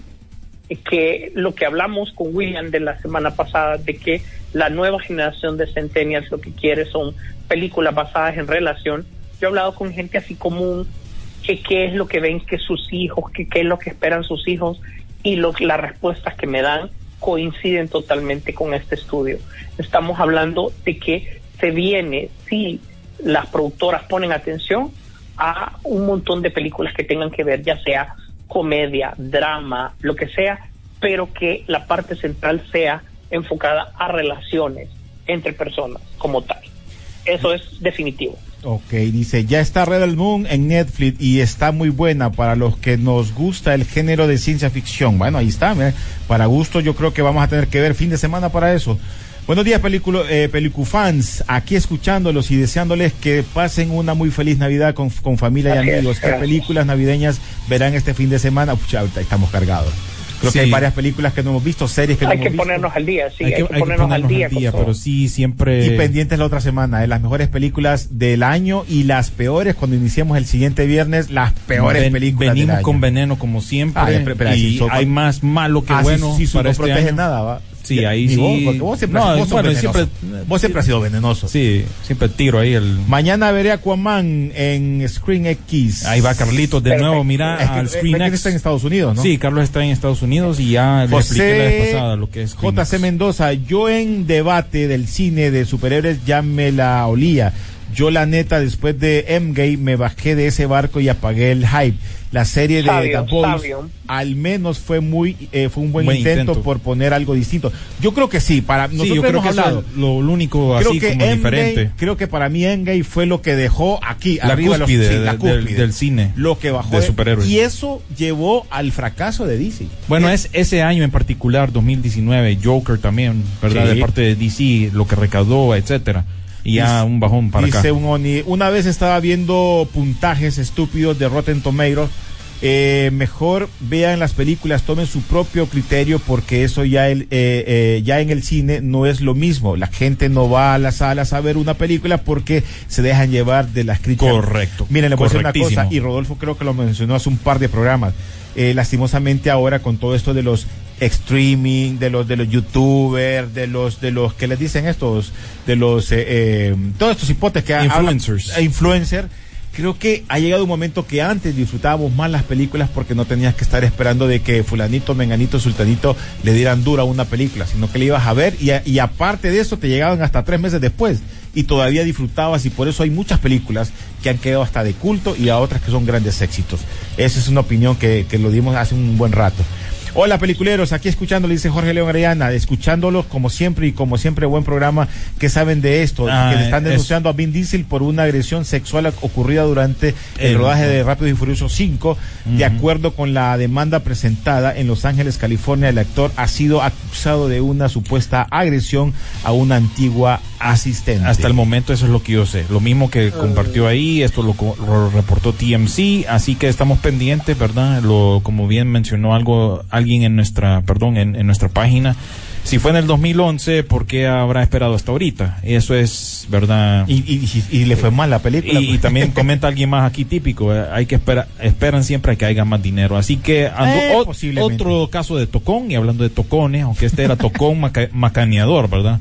que lo que hablamos con William de la semana pasada, de que la nueva generación de Centennials lo que quiere son películas basadas en relación. Yo he hablado con gente así común, que qué es lo que ven que sus hijos, que qué es lo que esperan sus hijos, y lo, las respuestas que me dan coinciden totalmente con este estudio. Estamos hablando de que se viene, si las productoras ponen atención, a un montón de películas que tengan que ver, ya sea comedia, drama, lo que sea, pero que la parte central sea enfocada a relaciones entre personas como tal. Eso es definitivo. ok, dice, ya está Red Moon en Netflix y está muy buena para los que nos gusta el género de ciencia ficción. Bueno, ahí está, mira, para gusto yo creo que vamos a tener que ver fin de semana para eso. Buenos días, película, eh, pelicufans. Aquí escuchándolos y deseándoles que pasen una muy feliz Navidad con, con familia y amigos. ¿Qué películas navideñas verán este fin de semana? Pucha, ahorita estamos cargados. Creo Sí. que hay varias películas que no hemos visto, series que no hay hemos que visto. ponernos al día, sí, hay, que, hay que ponernos, al día. pero sí, siempre. Y pendientes la otra semana, ¿eh? las mejores películas del año y las peores cuando iniciemos el siguiente viernes, las peores Ven- películas Venimos del año. con veneno como siempre. Ah, y si son- hay más malo que Ah, bueno para no este protege año. nada, va. Sí, ahí sí. vos, porque vos siempre, No, vos bueno, siempre- vos siempre has sido venenoso. Sí, siempre tiro ahí el. Mañana veré Aquaman en Screen X. Ahí va Carlitos de Perfecto. nuevo, mira Es que, al Screen X. está en Estados Unidos, ¿no? Sí, Carlos está en Estados Unidos y ya le expliqué la vez pasada lo que es JC. Mendoza, yo en debate del cine de superhéroes ya me la olía. Yo la neta, después de Endgame, me bajé de ese barco y apagué el hype. La serie de Sabio, The Boys sabio. al menos fue muy eh, fue un buen, Buen intento, intento. por poner algo distinto. Yo creo que sí, para Sí, nosotros yo creo hemos que hablado. es lo, lo único Creo así que como diferente. creo que para mí Endgame fue lo que dejó aquí La arriba los- cúspide sí, de- la del- cúspide. del cine lo que bajó de superhéroes. y eso llevó al fracaso de DC. Bueno, es ese año en particular, 2019, Joker también, ¿verdad? Sí. De parte de DC, lo que recaudó, etcétera. Y ya un bajón para Dice acá. un Oni, una vez estaba viendo puntajes estúpidos de Rotten Tomatoes. Eh, mejor vean las películas, tomen su propio criterio porque eso ya el, eh, eh, ya en el cine no es lo mismo. La gente no va a las salas a ver una película porque se dejan llevar de las críticas. Correcto, Miren, le voy a decir una cosa y Rodolfo creo que lo mencionó hace un par de programas. Eh, lastimosamente ahora con todo esto de los streaming, de los de los youtubers, de los de los que les dicen estos, de los eh, eh, todos estos hipotes que Influencers. influencer, creo que ha llegado un momento que antes disfrutábamos más las películas porque no tenías que estar esperando de que fulanito, menganito, sultanito le dieran dura a una película, sino que le ibas a ver y, a- y aparte de eso te llegaban hasta tres meses después y todavía disfrutabas y por eso hay muchas películas que han quedado hasta de culto y a otras que son grandes éxitos. Esa es una opinión que, que lo dimos hace un buen rato. Hola peliculeros, aquí escuchándolo, dice Jorge León Arellana, escuchándolos como siempre y como siempre buen programa que saben de esto, Ah, que le están es- denunciando a Vin Diesel por una agresión sexual ocurrida durante el, El- rodaje de Rápido y Furioso 5. De acuerdo con la demanda presentada en Los Ángeles, California, el actor ha sido acusado de una supuesta agresión a una antigua asistente. Hasta el momento eso es lo que yo sé. Lo mismo que compartió ahí, esto lo, lo reportó TMC, así que estamos pendientes, ¿verdad? Lo, como bien mencionó algo, alguien en nuestra, perdón, en, en nuestra página. Si fue en el 2011, ¿por qué habrá esperado hasta ahorita? Eso es, ¿verdad? Y, y- y- le fue mal la película. Y, y también comenta alguien más aquí típico, eh, hay que esperar, esperan siempre a que haya más dinero. Así que ando- Eh, o- otro caso de tocón, y hablando de tocones, aunque este era tocón maca- macaneador, ¿verdad?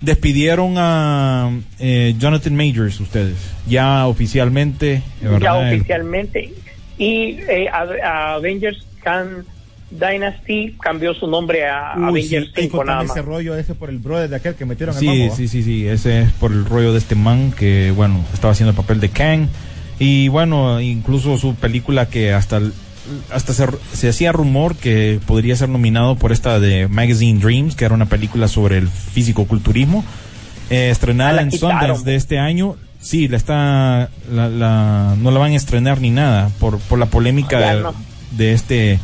Despidieron a eh, Jonathan Majors ustedes, ya oficialmente, ya ¿verdad? El- oficialmente. Y eh, a- a Avengers Khan Dynasty cambió su nombre a sí, Avengers y 5 contame nada ese más. rollo ese por el brother de aquel que metieron Sí, mambo, ¿va? sí, sí, sí, ese es por el rollo de este man que, bueno, estaba haciendo el papel de Kang. Y bueno, incluso su película que hasta el- hasta se, se hacía rumor que podría ser nominado por esta de Magazine Dreams, que era una película sobre el físico-culturismo, eh, Ah, estrenada la en. Sundance de este año. Sí, la está, la, la- no la van a estrenar ni nada por, por la polémica de, no. de este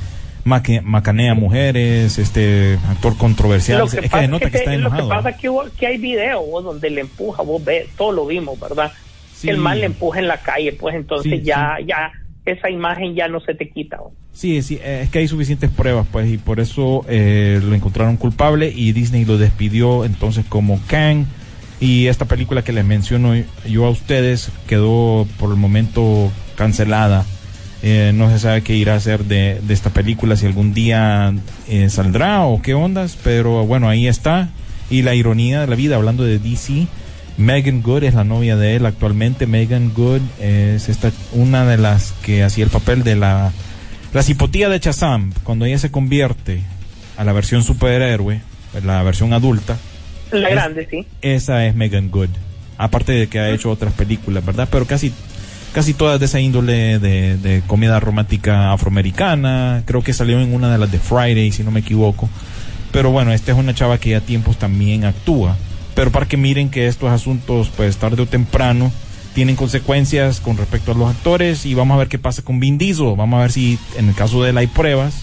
maque- macanea mujeres, este actor controversial. Es que, que nota es que está que, lo que enojado. pasa es que, hubo- que hay video vos, donde le empuja, vos ves, todo lo vimos, ¿verdad? Sí. Que el mal le empuja en la calle, pues entonces Sí, ya, ya, esa imagen ya no se te quita. Sí, sí, eh, es que hay suficientes pruebas, pues, y por eso eh, lo encontraron culpable y Disney lo despidió entonces como Kang. Y esta película que les menciono yo a ustedes quedó por el momento cancelada. Eh, no se sabe qué irá a hacer de, de esta película, si algún día eh, saldrá o qué ondas, pero bueno, ahí está. Y la ironía de la vida, hablando de DC, Megan Good es la novia de él actualmente. Megan Good es esta, una de las que hacía el papel de la, la cipotía de Shazam, cuando ella se convierte a la versión superhéroe, la versión adulta. La Es- grande, sí. Esa es Megan Good. Aparte de que ha hecho otras películas, ¿verdad? Pero casi, casi todas de esa índole de, de comedia romántica afroamericana. Creo que salió en una de las de Friday, si no me equivoco. Pero bueno, esta es una chava que ya a tiempos también actúa. Pero para que miren que estos asuntos, pues tarde o temprano, tienen consecuencias con respecto a los actores. Y vamos a ver qué pasa con Vin. Vamos a ver si en el caso de él hay pruebas.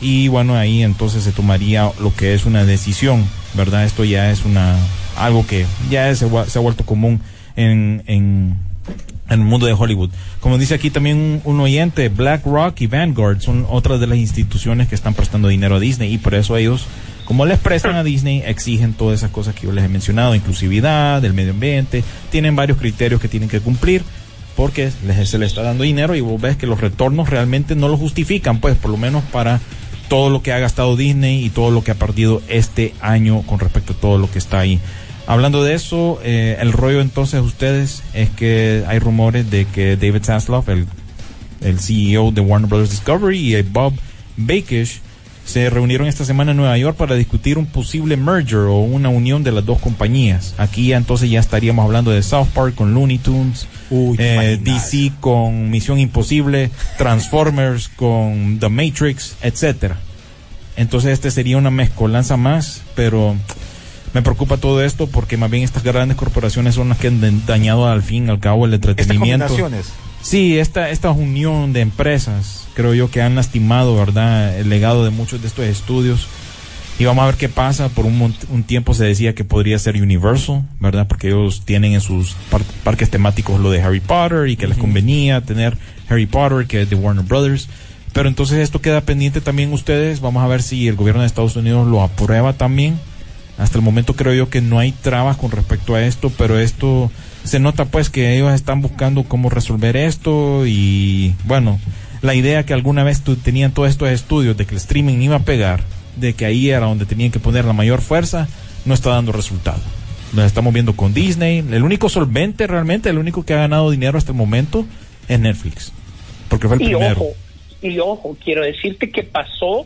Y bueno, ahí entonces se tomaría lo que es una decisión, ¿verdad? Esto ya es una algo que ya se, ha- vuelto común en, en el mundo de Hollywood. Como dice aquí también un, un oyente, BlackRock y Vanguard son otras de las instituciones que están prestando dinero a Disney y por eso ellos, como les prestan a Disney, exigen todas esas cosas que yo les he mencionado, inclusividad, del medio ambiente, tienen varios criterios que tienen que cumplir porque les, se les está dando dinero y vos ves que los retornos realmente no lo justifican, pues por lo menos para todo lo que ha gastado Disney y todo lo que ha perdido este año con respecto a todo lo que está ahí. Hablando de eso, eh, el rollo entonces ustedes es que hay rumores de que David Zaslav, el, el CEO de Warner Brothers Discovery, y Bob Bakish se reunieron esta semana en Nueva York para discutir un posible merger o una unión de las dos compañías. Aquí ya entonces ya estaríamos hablando de South Park con Looney Tunes, Uy, ¿te eh? DC con Misión Imposible, Transformers con The Matrix, etcétera. Entonces este sería una mezcolanza más, pero me preocupa todo esto porque más bien estas grandes corporaciones son las que han dañado al fin y al cabo el Estas entretenimiento. combinaciones. Sí, esta, esta unión de empresas, creo yo que han lastimado, ¿verdad?, el legado de muchos de estos estudios. Y vamos a ver qué pasa. Por un, un tiempo se decía que podría ser Universal, ¿verdad? Porque ellos tienen en sus par- parques temáticos lo de Harry Potter y que les convenía tener Harry Potter, que es de Warner Brothers. Pero entonces esto queda pendiente también ustedes. Vamos a ver si el gobierno de Estados Unidos lo aprueba también. Hasta el momento creo yo que no hay trabas con respecto a esto, pero esto se nota pues que ellos están buscando cómo resolver esto y bueno, la idea que alguna vez tu- tenían todos estos estudios de que el streaming iba a pegar, de que ahí era donde tenían que poner la mayor fuerza, no está dando resultado. Lo estamos viendo con Disney, el único solvente realmente, el único que ha ganado dinero hasta el momento es Netflix, porque fue el Y primero. ojo, y ojo, quiero decirte que pasó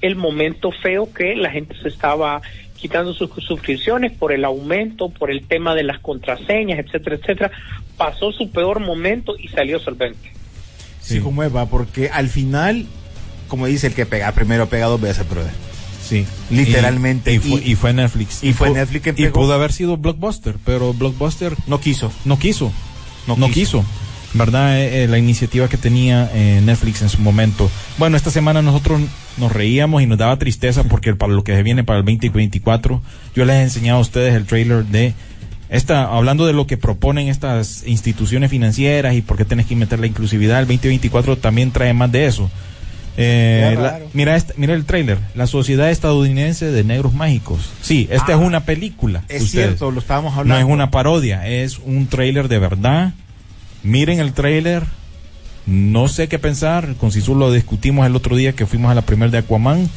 el momento feo que la gente se estaba quitando sus suscripciones por el aumento, por el tema de las contraseñas, etcétera, etcétera. Pasó su peor momento y salió solvente. Sí, como Eva, porque al final como dice el que pega primero pega dos veces, brother. Sí. Literalmente. Y, y fue, Y- y fue Netflix. y fue Netflix que Y pudo haber sido Blockbuster, pero Blockbuster No quiso. no quiso. No No, quiso. quiso. ¿Verdad? Eh, eh, la iniciativa que tenía eh, Netflix en su momento. Bueno, esta semana nosotros nos reíamos y nos daba tristeza porque para lo que se viene para el 2024, yo les he enseñado a ustedes el trailer de esta, hablando de lo que proponen estas instituciones financieras y por qué tenés que meter la inclusividad, el 2024 también trae más de eso. Eh, la- mira, este- mira el trailer, la Sociedad Estadounidense de Negros Mágicos. Sí, esta Ah, es una película. Es ustedes. cierto, lo estábamos No hablando. es una parodia, es un trailer de verdad. Miren el trailer. No sé qué pensar. Con Sisu lo discutimos el otro día que fuimos a la primer de Aquaman.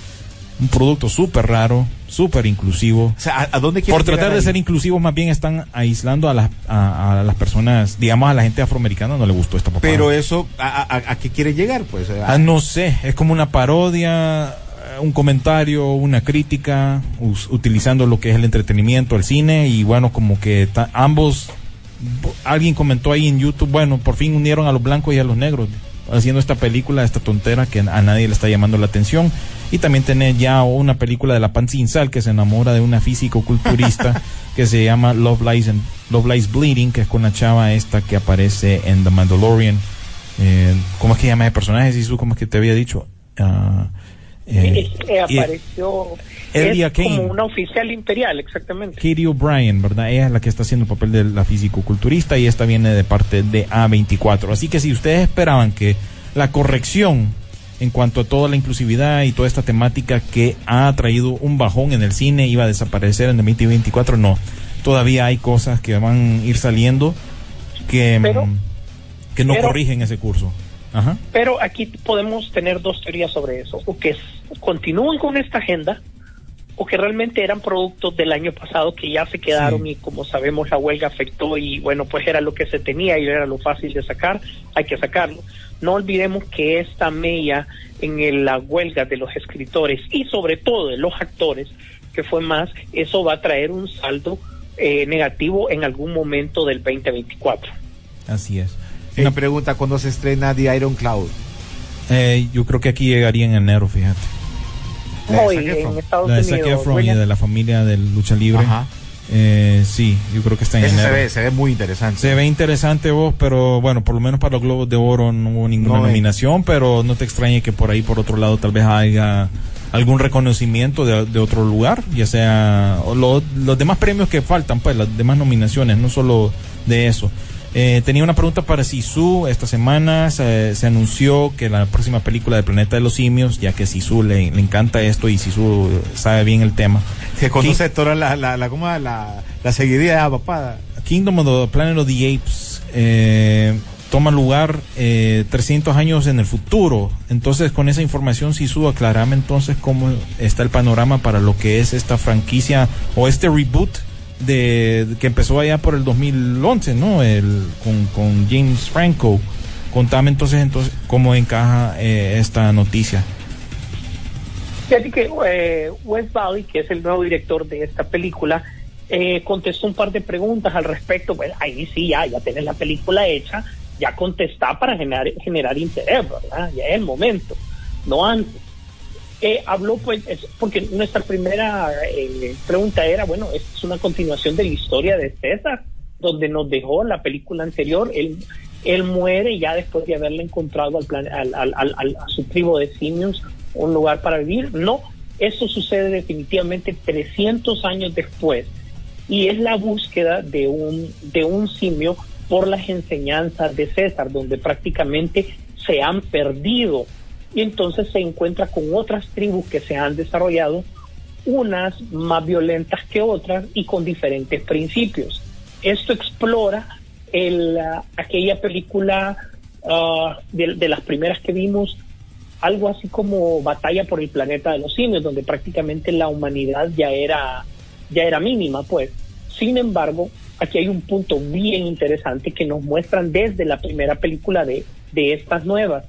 Un producto súper raro, súper inclusivo. O sea, ¿a, dónde Por tratar de ahí? ser inclusivos, más bien están aislando a las, a, a las personas, digamos a la gente afroamericana no le gustó esta papá. Pero eso, ¿a, a, a qué quiere llegar? Pues Ah, no sé, es como una parodia, un comentario, una crítica, utilizando lo que es el entretenimiento, el cine, y bueno, como que ambos, bo- alguien comentó ahí en YouTube, bueno, por fin unieron a los blancos y a los negros, haciendo esta película, esta tontera que a nadie le está llamando la atención, y también tener ya una película de la pan sin sal que se enamora de una físico-culturista que se llama Love Lies, and, Love Lies Bleeding, que es con la chava esta que aparece en The Mandalorian. Eh, ¿Cómo es que llama ese personaje, Sisu? ¿Cómo es que te había dicho? Ah, eh, y- apareció Elia es Kane. como una oficial imperial, exactamente. Katie O'Brien, ¿verdad? Ella es la que está haciendo el papel de la físico-culturista y esta viene de parte de A24. Así que si ustedes esperaban que la corrección en cuanto a toda la inclusividad y toda esta temática que ha traído un bajón en el cine iba a desaparecer en el 2024, no. Todavía hay cosas que van a ir saliendo que, Pero- que no pero- corrigen ese curso. Ajá. Pero aquí podemos tener dos teorías sobre eso, o que continúan con esta agenda o que realmente eran productos del año pasado que ya se quedaron Sí. y como sabemos la huelga afectó y bueno, pues era lo que se tenía y era lo fácil de sacar, hay que sacarlo. No olvidemos que esta mella en el- la huelga de los escritores y sobre todo de los actores, que fue más, eso va a traer un saldo eh, negativo en algún momento del 2024. Así es. Una pregunta, ¿cuándo se estrena The Iron Cloud? Eh, yo creo que aquí llegaría en enero, fíjate. La de Hoy Zac Efron. en Estados La de Zac Unidos. Efron y William, de la familia de lucha libre. Ajá. Eh, sí, yo creo que está en Ese se enero. ve, se ve muy interesante. Se ve interesante vos, pero bueno, por lo menos para los Globos de Oro no hubo ninguna No, eh. nominación, pero no te extrañe que por ahí, por otro lado, tal vez haya algún reconocimiento de, de otro lugar, ya sea o lo- los demás premios que faltan, pues las demás nominaciones, no solo de eso. Eh, tenía una pregunta para Sisu. Esta semana se, se anunció que la próxima película de Planeta de los Simios, ya que Sisu le, le encanta esto y Sisu sabe bien el tema. Se conoce toda la, la, la, ¿cómo? la, la seguidilla papada. Kingdom of the Planet of the Apes eh, toma lugar eh, 300 años en el futuro. Entonces, con esa información, Sisu, aclarame entonces cómo está el panorama para lo que es esta franquicia o este reboot de, que empezó allá por el 2011, ¿no? El, con, con James Franco. Contame entonces, entonces cómo encaja eh, esta noticia. Fíjate que eh, Wes Valley, que es el nuevo director de esta película, eh, contestó un par de preguntas al respecto. Bueno, ahí sí, ya, ya tenés la película hecha, ya contestá para generar, generar interés, ¿verdad? Ya es el momento, no antes. Eh, habló pues, es- porque nuestra primera eh, pregunta era, bueno, es una continuación de la historia de César, donde nos dejó la película anterior, él, él muere ya después de haberle encontrado al plan, al- al- a su tribu de simios un lugar para vivir. No, eso sucede definitivamente 300 años después y es la búsqueda de un, de un simio por las enseñanzas de César, donde prácticamente se han perdido y entonces se encuentra con otras tribus que se han desarrollado, unas más violentas que otras y con diferentes principios. Esto explora el, ah, aquella película de, de las primeras que vimos, algo así como Batalla por el planeta de los simios, donde prácticamente la humanidad ya era, ya era mínima, pues. Sin embargo, aquí hay un punto bien interesante que nos muestran desde la primera película de, de estas nuevas,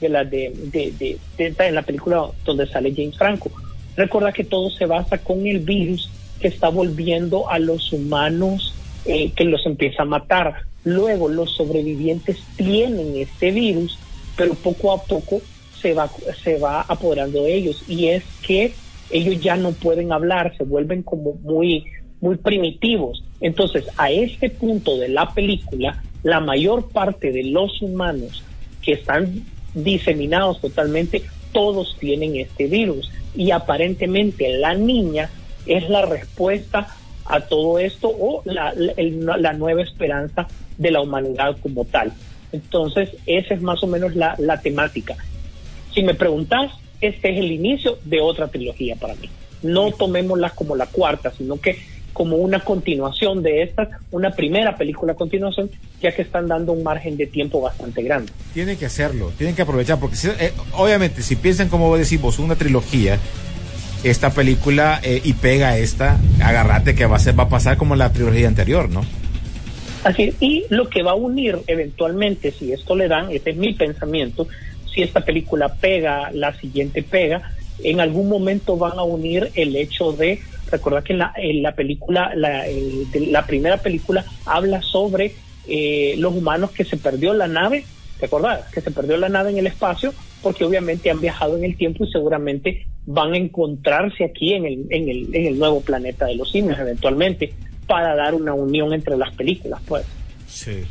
de la de, de, de- de en la película donde sale James Franco. Recuerda que todo se basa con el virus que está volviendo a los humanos, eh, que los empieza a matar. Luego los sobrevivientes tienen este virus, pero poco a poco se va, se va apoderando de ellos y es que ellos ya no pueden hablar, se vuelven como muy, muy primitivos. Entonces, a este punto de la película, la mayor parte de los humanos que están diseminados totalmente, todos tienen este virus y aparentemente la niña es la respuesta a todo esto o la, nueva esperanza de la humanidad como tal. Entonces, esa es más o menos la, la temática. Si me preguntas, este es el inicio de otra trilogía para mí. No tomémosla como la cuarta, sino que como una continuación de esta, una primera película a continuación, ya que están dando un margen de tiempo bastante grande. Tienen que hacerlo, tienen que aprovechar, porque si- eh, obviamente si piensan como decimos una trilogía, esta película eh, y pega esta, agarrate que va a ser, va a pasar como la trilogía anterior, ¿no? Así es, y lo que va a unir eventualmente, si esto le dan, este es mi pensamiento, si esta película pega, la siguiente pega, en algún momento van a unir el hecho de, recordar que en la, en la película, la, la primera película habla sobre eh, los humanos que se perdió la nave, ¿te acordás? Que se perdió la nave en el espacio, porque obviamente han viajado en el tiempo y seguramente van a encontrarse aquí en el, en el, en el nuevo planeta de los simios eventualmente para dar una unión entre las películas, pues. Sí.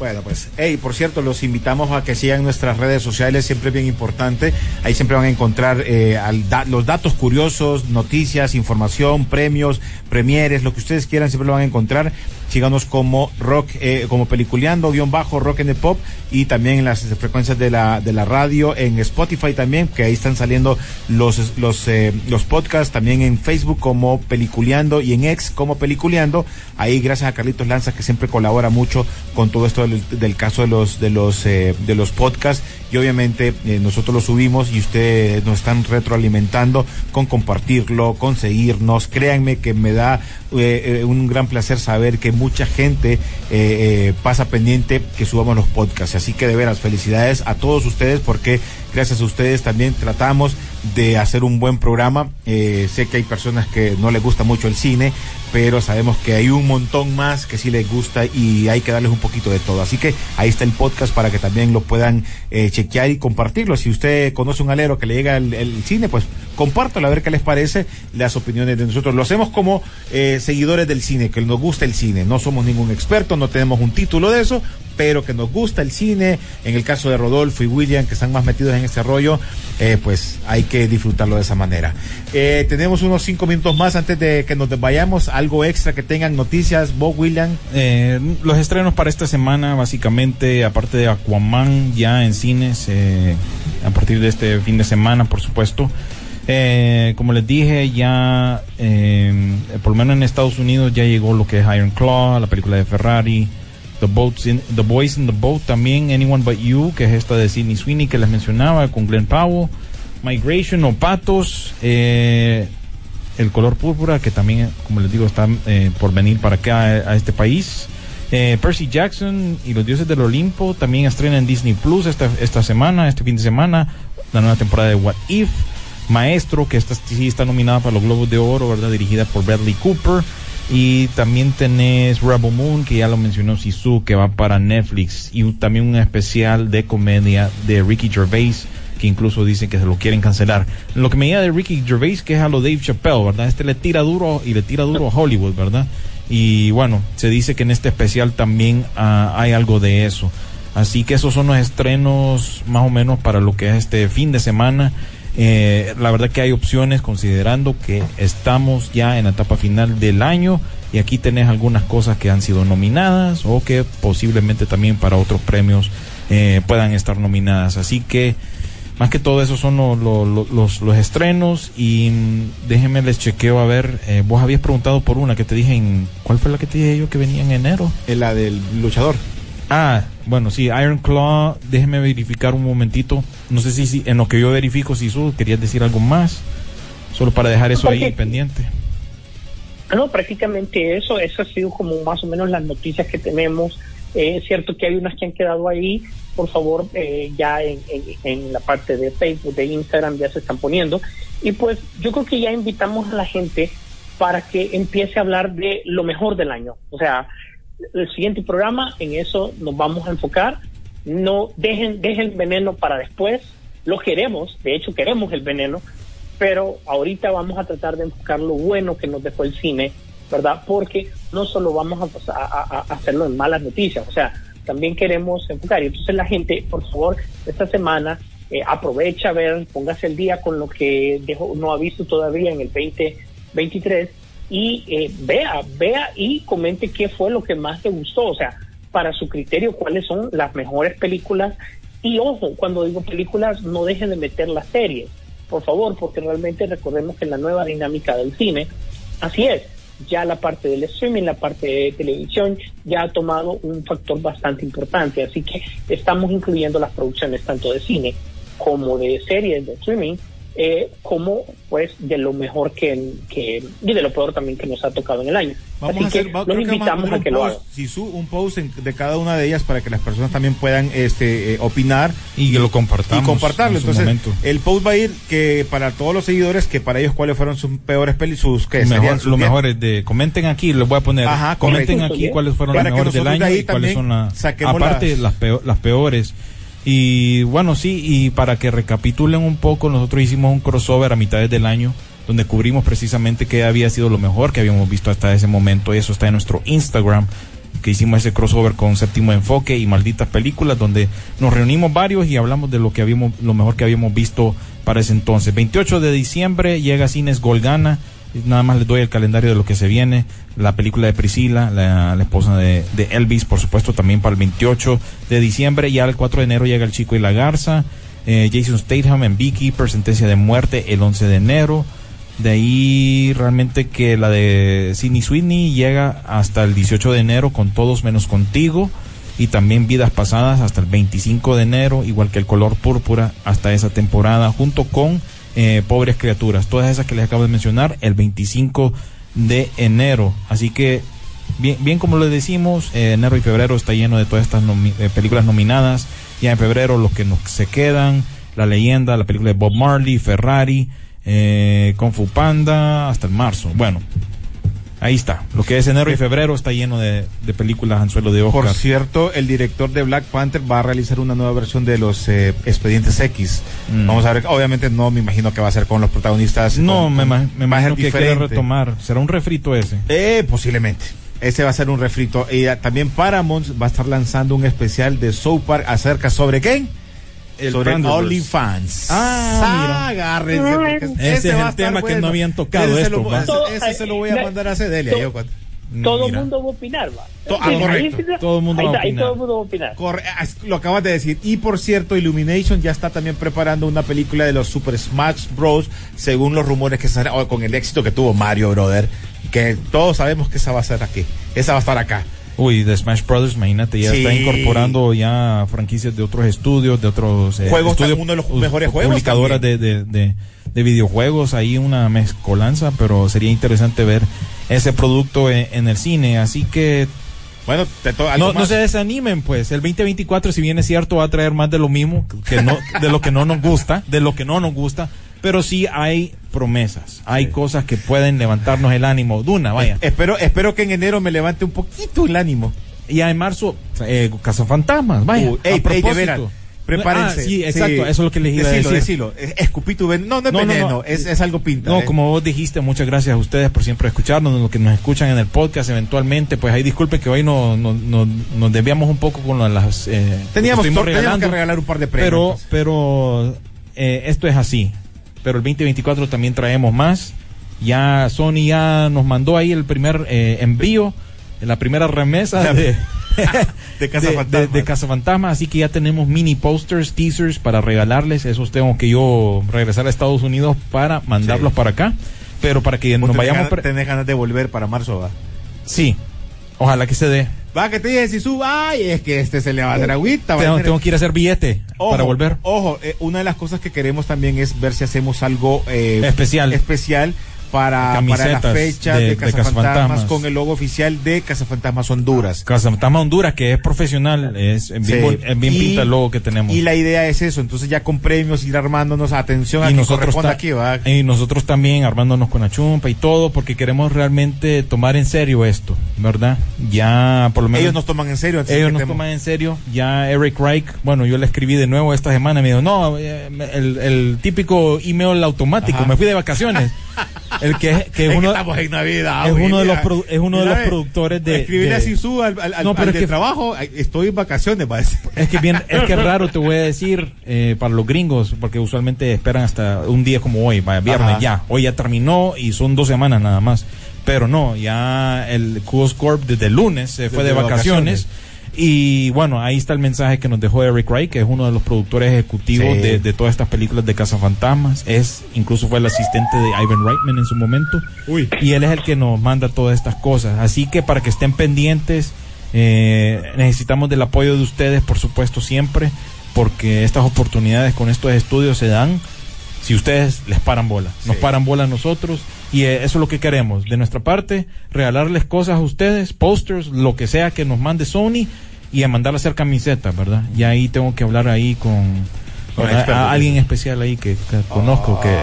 Bueno, pues, hey, por cierto, los invitamos a que sigan nuestras redes sociales, siempre es bien importante. Ahí siempre van a encontrar eh, al los datos curiosos, noticias, información, premios, premieres, lo que ustedes quieran, siempre lo van a encontrar. Síganos como rock, eh, como peliculeando, guion bajo, rock en the pop, y también en las frecuencias de la, de la radio, en Spotify también, que ahí están saliendo los, los, eh, los podcasts, también en Facebook como peliculeando y en X como peliculeando. Ahí gracias a Carlitos Lanza que siempre colabora mucho con todo esto del, del caso de los, de los, eh, de los podcasts y obviamente eh, nosotros lo subimos y ustedes nos están retroalimentando con compartirlo, con seguirnos. Créanme que me da eh, eh, un gran placer saber que mucha gente eh, eh, pasa pendiente que subamos los podcasts. Así que de veras, felicidades a todos ustedes porque gracias a ustedes también tratamos de hacer un buen programa. Eh, sé que hay personas que no les gusta mucho el cine, pero sabemos que hay un montón más que sí les gusta y hay que darles un poquito de todo. Así que ahí está el podcast para que también lo puedan eh, chequear y compartirlo. Si usted conoce un alero que le llega el, cine, pues compártelo a ver qué les parece las opiniones de nosotros. Lo hacemos como eh, seguidores del cine, que nos gusta el cine. No somos ningún experto, no tenemos un título de eso, pero que nos gusta el cine. En el caso de Rodolfo y William, que están más metidos en este rollo, eh, pues hay que disfrutarlo de esa manera. Eh, tenemos unos cinco minutos más antes de que nos vayamos. Algo extra que tengan noticias, Bob William. Eh, los estrenos para esta semana, básicamente, aparte de Aquaman, ya en cines, eh, a partir de este fin de semana, por supuesto. Eh, como les dije, ya, eh, por lo menos en Estados Unidos, ya llegó lo que es Iron Claw, la película de Ferrari. The, Boats in, the Boys in the Boat también, Anyone But You, que es esta de Sidney Sweeney que les mencionaba, con Glenn Powell. Migration o Patos, eh, El color púrpura, que también, como les digo, está eh, por venir para acá a, este país. Eh, Percy Jackson y los dioses del Olimpo también estrenan en Disney Plus esta, esta semana, este fin de semana, la nueva temporada de What If. Maestro, que esta sí está nominada para los Globos de Oro, ¿verdad? Dirigida por Bradley Cooper. Y también tenés Rebel Moon, que ya lo mencionó Sisu, que va para Netflix. Y también un especial de comedia de Ricky Gervais, que incluso dicen que se lo quieren cancelar. Lo que me diga de Ricky Gervais, que es a lo Dave Chappelle, ¿verdad? Este le tira duro y le tira duro a Hollywood, ¿verdad? Y bueno, se dice que en este especial también ah, hay algo de eso. Así que esos son los estrenos más o menos para lo que es este fin de semana. Eh, la verdad que hay opciones considerando que estamos ya en la etapa final del año y aquí tenés algunas cosas que han sido nominadas o que posiblemente también para otros premios eh, puedan estar nominadas. Así que más que todo eso son lo- lo- lo- los, los estrenos y mm, déjenme les chequeo a ver, eh, vos habías preguntado por una que te dije en, ¿cuál fue la que te dije yo que venía en enero? En la del luchador. Ah, bueno, sí, Iron Claw, déjeme verificar un momentito. No sé si, si en lo que yo verifico, si tú querías decir algo más, solo para dejar eso ahí pendiente. Ah, No, prácticamente eso, eso ha sido como más o menos las noticias que tenemos. Eh, es cierto que hay unas que han quedado ahí, por favor, eh, ya en, en- en la parte de Facebook, de Instagram ya se están poniendo. Y pues yo creo que ya invitamos a la gente para que empiece a hablar de lo mejor del año. O sea, el siguiente programa, en eso nos vamos a enfocar. No dejen, dejen veneno para después. lo queremos, de hecho queremos el veneno, pero ahorita vamos a tratar de enfocar lo bueno que nos dejó el cine, ¿verdad? Porque no solo vamos a, a- a hacerlo en malas noticias, o sea, también queremos enfocar. Y entonces la gente, por favor, esta semana eh, aprovecha a ver, póngase el día con lo que dejó, no ha visto todavía en el 2023 y eh, vea, vea y comente qué fue lo que más te gustó, o sea, para su criterio, cuáles son las mejores películas. Y ojo, cuando digo películas, no dejen de meter las series, por favor, porque realmente recordemos que en la nueva dinámica del cine, así es, ya la parte del streaming, la parte de televisión, ya ha tomado un factor bastante importante, así que estamos incluyendo las producciones tanto de cine como de series de streaming, eh, como pues de lo mejor que, que y de lo peor también que nos ha tocado en el año. Vamos así a hacer, que va- los que a invitamos a que lo hagan. post, si su- un post en- de cada una de ellas para que las personas también puedan este, eh, opinar Y que lo compartamos y compartirlo. en su Entonces, momento. el post va a ir que para todos los seguidores, que para ellos cuáles fueron sus peores pelis, sus que Mejor- serían sus lo diez- mejor es de comenten aquí les voy a poner Ajá, comenten correcto. aquí cuáles fueron Para las mejores del año y cuáles son las aparte las- las peo- las peores y bueno sí y para que recapitulen un poco nosotros hicimos un crossover a mitades del año donde cubrimos precisamente qué había sido lo mejor que habíamos visto hasta ese momento. Eso está en nuestro Instagram que hicimos ese crossover con séptimo enfoque y malditas películas donde nos reunimos varios y hablamos de lo que habíamos lo mejor que habíamos visto para ese entonces. 28 de diciembre llega Cines Golgana nada más les doy el calendario de lo que se viene. La película de Priscila la, esposa de, de Elvis por supuesto también para el 28 de diciembre. Ya el 4 de enero llega el chico y la garza. Eh, Jason Statham en Beekeeper sentencia de muerte el 11 de enero. De ahí realmente que la de Sidney Sweeney llega hasta el 18 de enero con todos menos contigo. Y también vidas pasadas hasta el 25 de enero igual que el color púrpura hasta esa temporada junto con eh, pobres criaturas. Todas esas que les acabo de mencionar el 25 de enero. Así que bien, bien como le decimos eh, enero y febrero está lleno de todas estas películas nominadas. Ya en febrero los que nos se quedan la leyenda la película de Bob Marley Ferrari eh, Kung Fu Panda hasta el marzo. Bueno ahí está lo que es enero y febrero está lleno de, de películas anzuelo de Oscar Por cierto, el director de Black Panther va a realizar una nueva versión de los eh, Expedientes X. Mm. Vamos a ver, obviamente no me imagino que va a ser con los protagonistas. no con- me, con- me imagino que quiere retomar será un refrito ese Eh, posiblemente. Ese va a ser un refrito. Y ah, también Paramount va a estar lanzando un especial de South Park acerca sobre qué? El sobre. OnlyFans. Ah, agárrense. Ese es el tema que no habían tocado Ese, se esto, lo, va. ese- ese se lo voy a mandar a Cedelia. todo- yo cuando- Todo el mundo va a opinar, va. To- ah, correcto. Todo el mundo va a opinar. todo el mundo va a opinar. Corre- ah, lo acabas de decir. Y por cierto, Illumination ya está también preparando una película de los Super Smash Bros. Según los rumores que se o con el éxito que tuvo Mario, brother. Que todos sabemos que esa va a ser aquí. Esa va a estar acá. Uy, de Smash Brothers, imagínate, ya Sí. está incorporando ya franquicias de otros estudios, de otros eh, Juegos, estudios, uno de los mejores juegos publicadoras de, de, de, de videojuegos, ahí una mezcolanza, pero sería interesante ver ese producto en, en el cine, así que Bueno, te to- algo no, se desanimen, pues. El 2024, si bien es cierto, va a traer más de lo mismo, que no, de lo que no nos gusta, de lo que no nos gusta, pero sí hay promesas, hay cosas que pueden levantarnos el ánimo. Duna, vaya. Espero, espero que en enero me levante un poquito el ánimo. Y en marzo, eh, Cazafantasmas, vaya. A ey, ey, de propósito. veras, prepárense. Ah, sí, exacto, eso es lo que les iba decilo, a decir. Decilo, Es- Escupí tu veneno. No, no No, no, veneno, no. Es, es algo pinta. No, eh. como vos dijiste, muchas gracias a ustedes por siempre escucharnos, los que nos escuchan en el podcast eventualmente, pues ahí disculpen que hoy no, no, no- nos desviamos un poco con las... eh, Teníamos, teníamos que regalar un par de premios. pero, pero eh, esto es así. Pero el 2024 también traemos más. Ya Sony ya nos mandó ahí el primer eh, envío, la primera remesa de, De Cazafantasmas. de, de Cazafantasmas. Así que ya tenemos mini posters, teasers para regalarles. Esos tengo que yo regresar a Estados Unidos para mandarlos Sí. para acá. Pero para que nos tenés vayamos... ganas- tenés ganas de volver para marzo, va. Sí, ojalá que se dé. Va, que te dije, si suba, ay, es que este se le va a hacer agüita. a Tengo, que ir a hacer billete Ojo, para volver. Ojo, eh, una de las cosas que queremos también es ver si hacemos algo eh, Especial. especial para, para la fecha de- de, Cazafantasmas Cazafantasmas. con el logo oficial de Cazafantasmas Honduras. Cazafantasma Honduras, que es profesional, es bien, Sí. bol- es bien Y- pinta el logo que tenemos. Y la idea es eso, entonces ya con premios ir armándonos, atención a y nosotros, aquí, va. y nosotros también armándonos con la chumpa y todo, porque queremos realmente tomar en serio esto. ¿verdad? Ya por lo menos Ellos nos toman en serio. ellos nos toman en serio. Ya Eric Reich, bueno, yo le escribí de nuevo esta semana, me dijo, no, eh, el, el típico email automático, Ajá. me fui de vacaciones. El que, es- que es Es que uno, estamos en Navidad. es uno de los produ- es uno de los productores de- Escribirle a Sisu al, al, al- No, al es de que- trabajo. Estoy en vacaciones, decir. Es que bien, es que raro, te voy a decir, eh, para los gringos, porque usualmente esperan hasta un día como hoy, vaya, viernes Ajá. ya. Hoy ya terminó y son dos semanas nada más. Pero no, ya el Coos Corp desde el lunes se fue Desde de vacaciones. vacaciones. Y bueno, ahí está el mensaje que nos dejó Eric Wright, que es uno de los productores ejecutivos Sí. de, de todas estas películas de Cazafantasmas. Es, incluso fue el asistente de Ivan Reitman en su momento. Uy. Y él es el que nos manda todas estas cosas. Así que para que estén pendientes, eh, necesitamos del apoyo de ustedes, por supuesto, siempre, porque estas oportunidades con estos estudios se dan si ustedes les paran bola. Nos Sí. paran bola a nosotros y eh, eso es lo que queremos. De nuestra parte, regalarles cosas a ustedes, posters, lo que sea que nos mande Sony y a mandar a hacer camisetas, ¿verdad? Y ahí tengo que hablar ahí con, Con a- expertos. a alguien especial ahí que, que conozco que,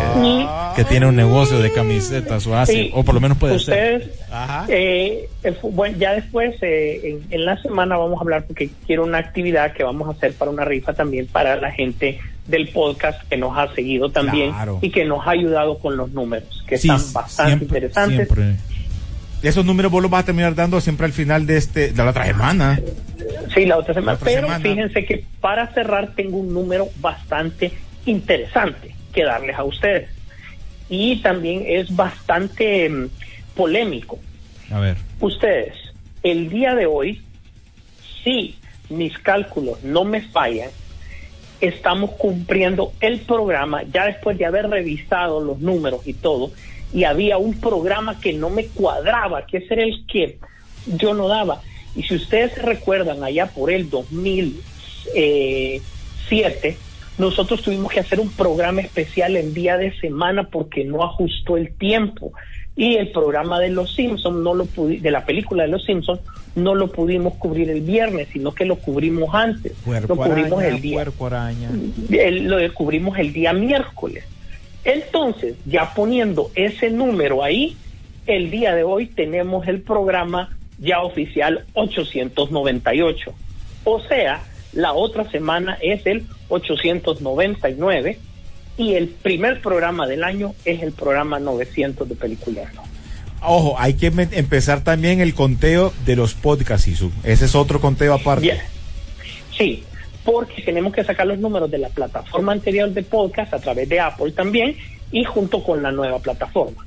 que tiene un negocio de camisetas o hace, Sí, o por lo menos puede ser. ustedes, Ajá. eh, bueno, ya después, eh, en, en la semana vamos a hablar porque quiero una actividad que vamos a hacer para una rifa también para la gente del podcast que nos ha seguido también Claro. y que nos ha ayudado con los números, que Sí, están bastante siempre, interesantes. siempre. Esos números vos los vas a terminar dando siempre al final de este de la otra semana. Sí, la otra semana. La otra Pero semana. fíjense que para cerrar tengo un número bastante interesante que darles a ustedes. Y también es bastante mm, polémico. A ver. Ustedes, el día de hoy, si mis cálculos no me fallan, estamos cumpliendo el programa ya después de haber revisado los números y todo, y había un programa que no me cuadraba, que ese era el que yo no daba. Y si ustedes se recuerdan, allá por el 2007, nosotros tuvimos que hacer un programa especial en día de semana porque no ajustó el tiempo. Y el programa de Los Simpsons, no lo pudi- de la película de Los Simpsons, no lo pudimos cubrir el viernes, sino que lo cubrimos antes. lo cubrimos el día el- lo descubrimos el día miércoles. Entonces, ya poniendo ese número ahí, el día de hoy tenemos el programa ya oficial 898. O sea, la otra semana es el 899 y el primer programa del año es el programa 900 de Peliculeando. Ojo, hay que empezar también el conteo de los podcasts, Isu. Ese es otro conteo aparte. Sí, porque tenemos que sacar los números de la plataforma anterior de podcast a través de Apple también y junto con la nueva plataforma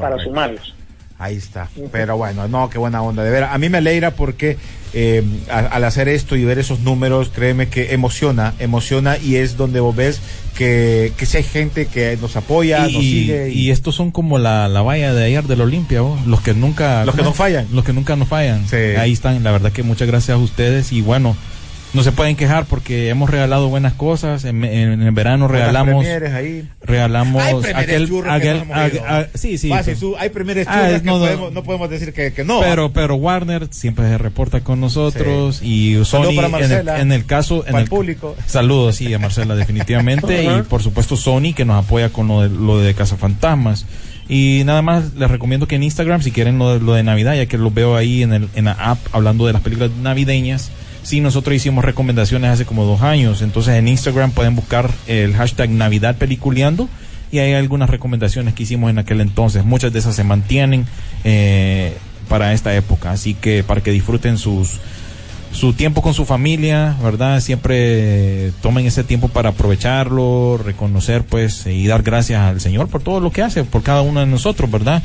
para sumarlos. Ahí está. Pero bueno, no, qué buena onda. De ver, a mí me alegra porque eh, a- al hacer esto y ver esos números, créeme que emociona, emociona y es donde vos ves que, que si hay gente que nos apoya, y, nos sigue. y estos son como la, la valla de ayer del Olimpia, ¿vos? los que nunca Los que no fallan. los que nunca nos fallan. Sí. Ahí están, la verdad que muchas gracias a ustedes y bueno, no se pueden quejar porque hemos regalado buenas cosas. En, en- en el verano regalamos ahí. regalamos Hay aquel, churros que aquel- ah, sí, sí. Sisu, hay Ah, churros que no, podemos- no podemos decir que, que no. pero pero Warner siempre se reporta con nosotros y Sony para en el, en caso en para el el público. saludos sí a Marcela definitivamente y por supuesto Sony que nos apoya con lo de, lo de Cazafantasmas y nada más les recomiendo que en Instagram si quieren lo de, lo de Navidad ya que lo veo ahí en, el, en la app hablando de las películas navideñas sí nosotros hicimos recomendaciones hace como dos años entonces en Instagram pueden buscar el hashtag Navidad Peliculeando y hay algunas recomendaciones que hicimos en aquel entonces muchas de esas se mantienen eh, para esta época así que para que disfruten sus su tiempo con su familia, ¿verdad? Siempre eh, tomen ese tiempo para aprovecharlo, reconocer pues y dar gracias al Señor por todo lo que hace, por cada uno de nosotros, ¿verdad?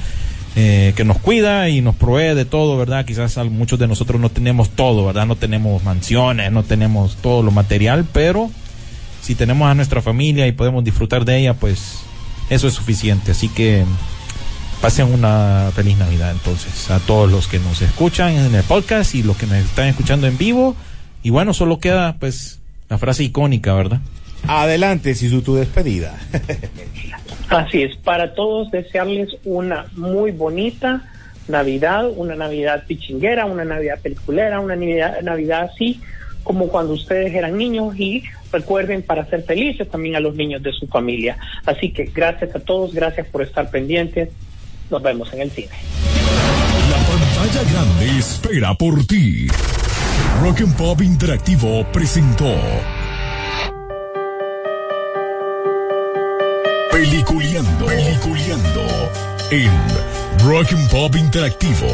Eh, que nos cuida y nos provee de todo, ¿verdad? Quizás al- muchos de nosotros no tenemos todo, ¿verdad? No tenemos mansiones, no tenemos todo lo material, pero si tenemos a nuestra familia y podemos disfrutar de ella, pues eso es suficiente. Así que pasen una feliz Navidad entonces a todos los que nos escuchan en el podcast y los que nos están escuchando en vivo. Y bueno, solo queda pues la frase icónica, ¿verdad? Adelante, Sisu, tu despedida. Así es, para todos desearles una muy bonita Navidad, una Navidad pichinguera, una Navidad peliculera, una Navidad, Navidad así como cuando ustedes eran niños y recuerden para ser felices también a los niños de su familia. Así que gracias a todos, gracias por estar pendientes, nos vemos en el cine. La pantalla grande espera por ti. Rock and Pop Interactivo presentó Peliculeando, Peliculeando en Rock and Pop Interactivo.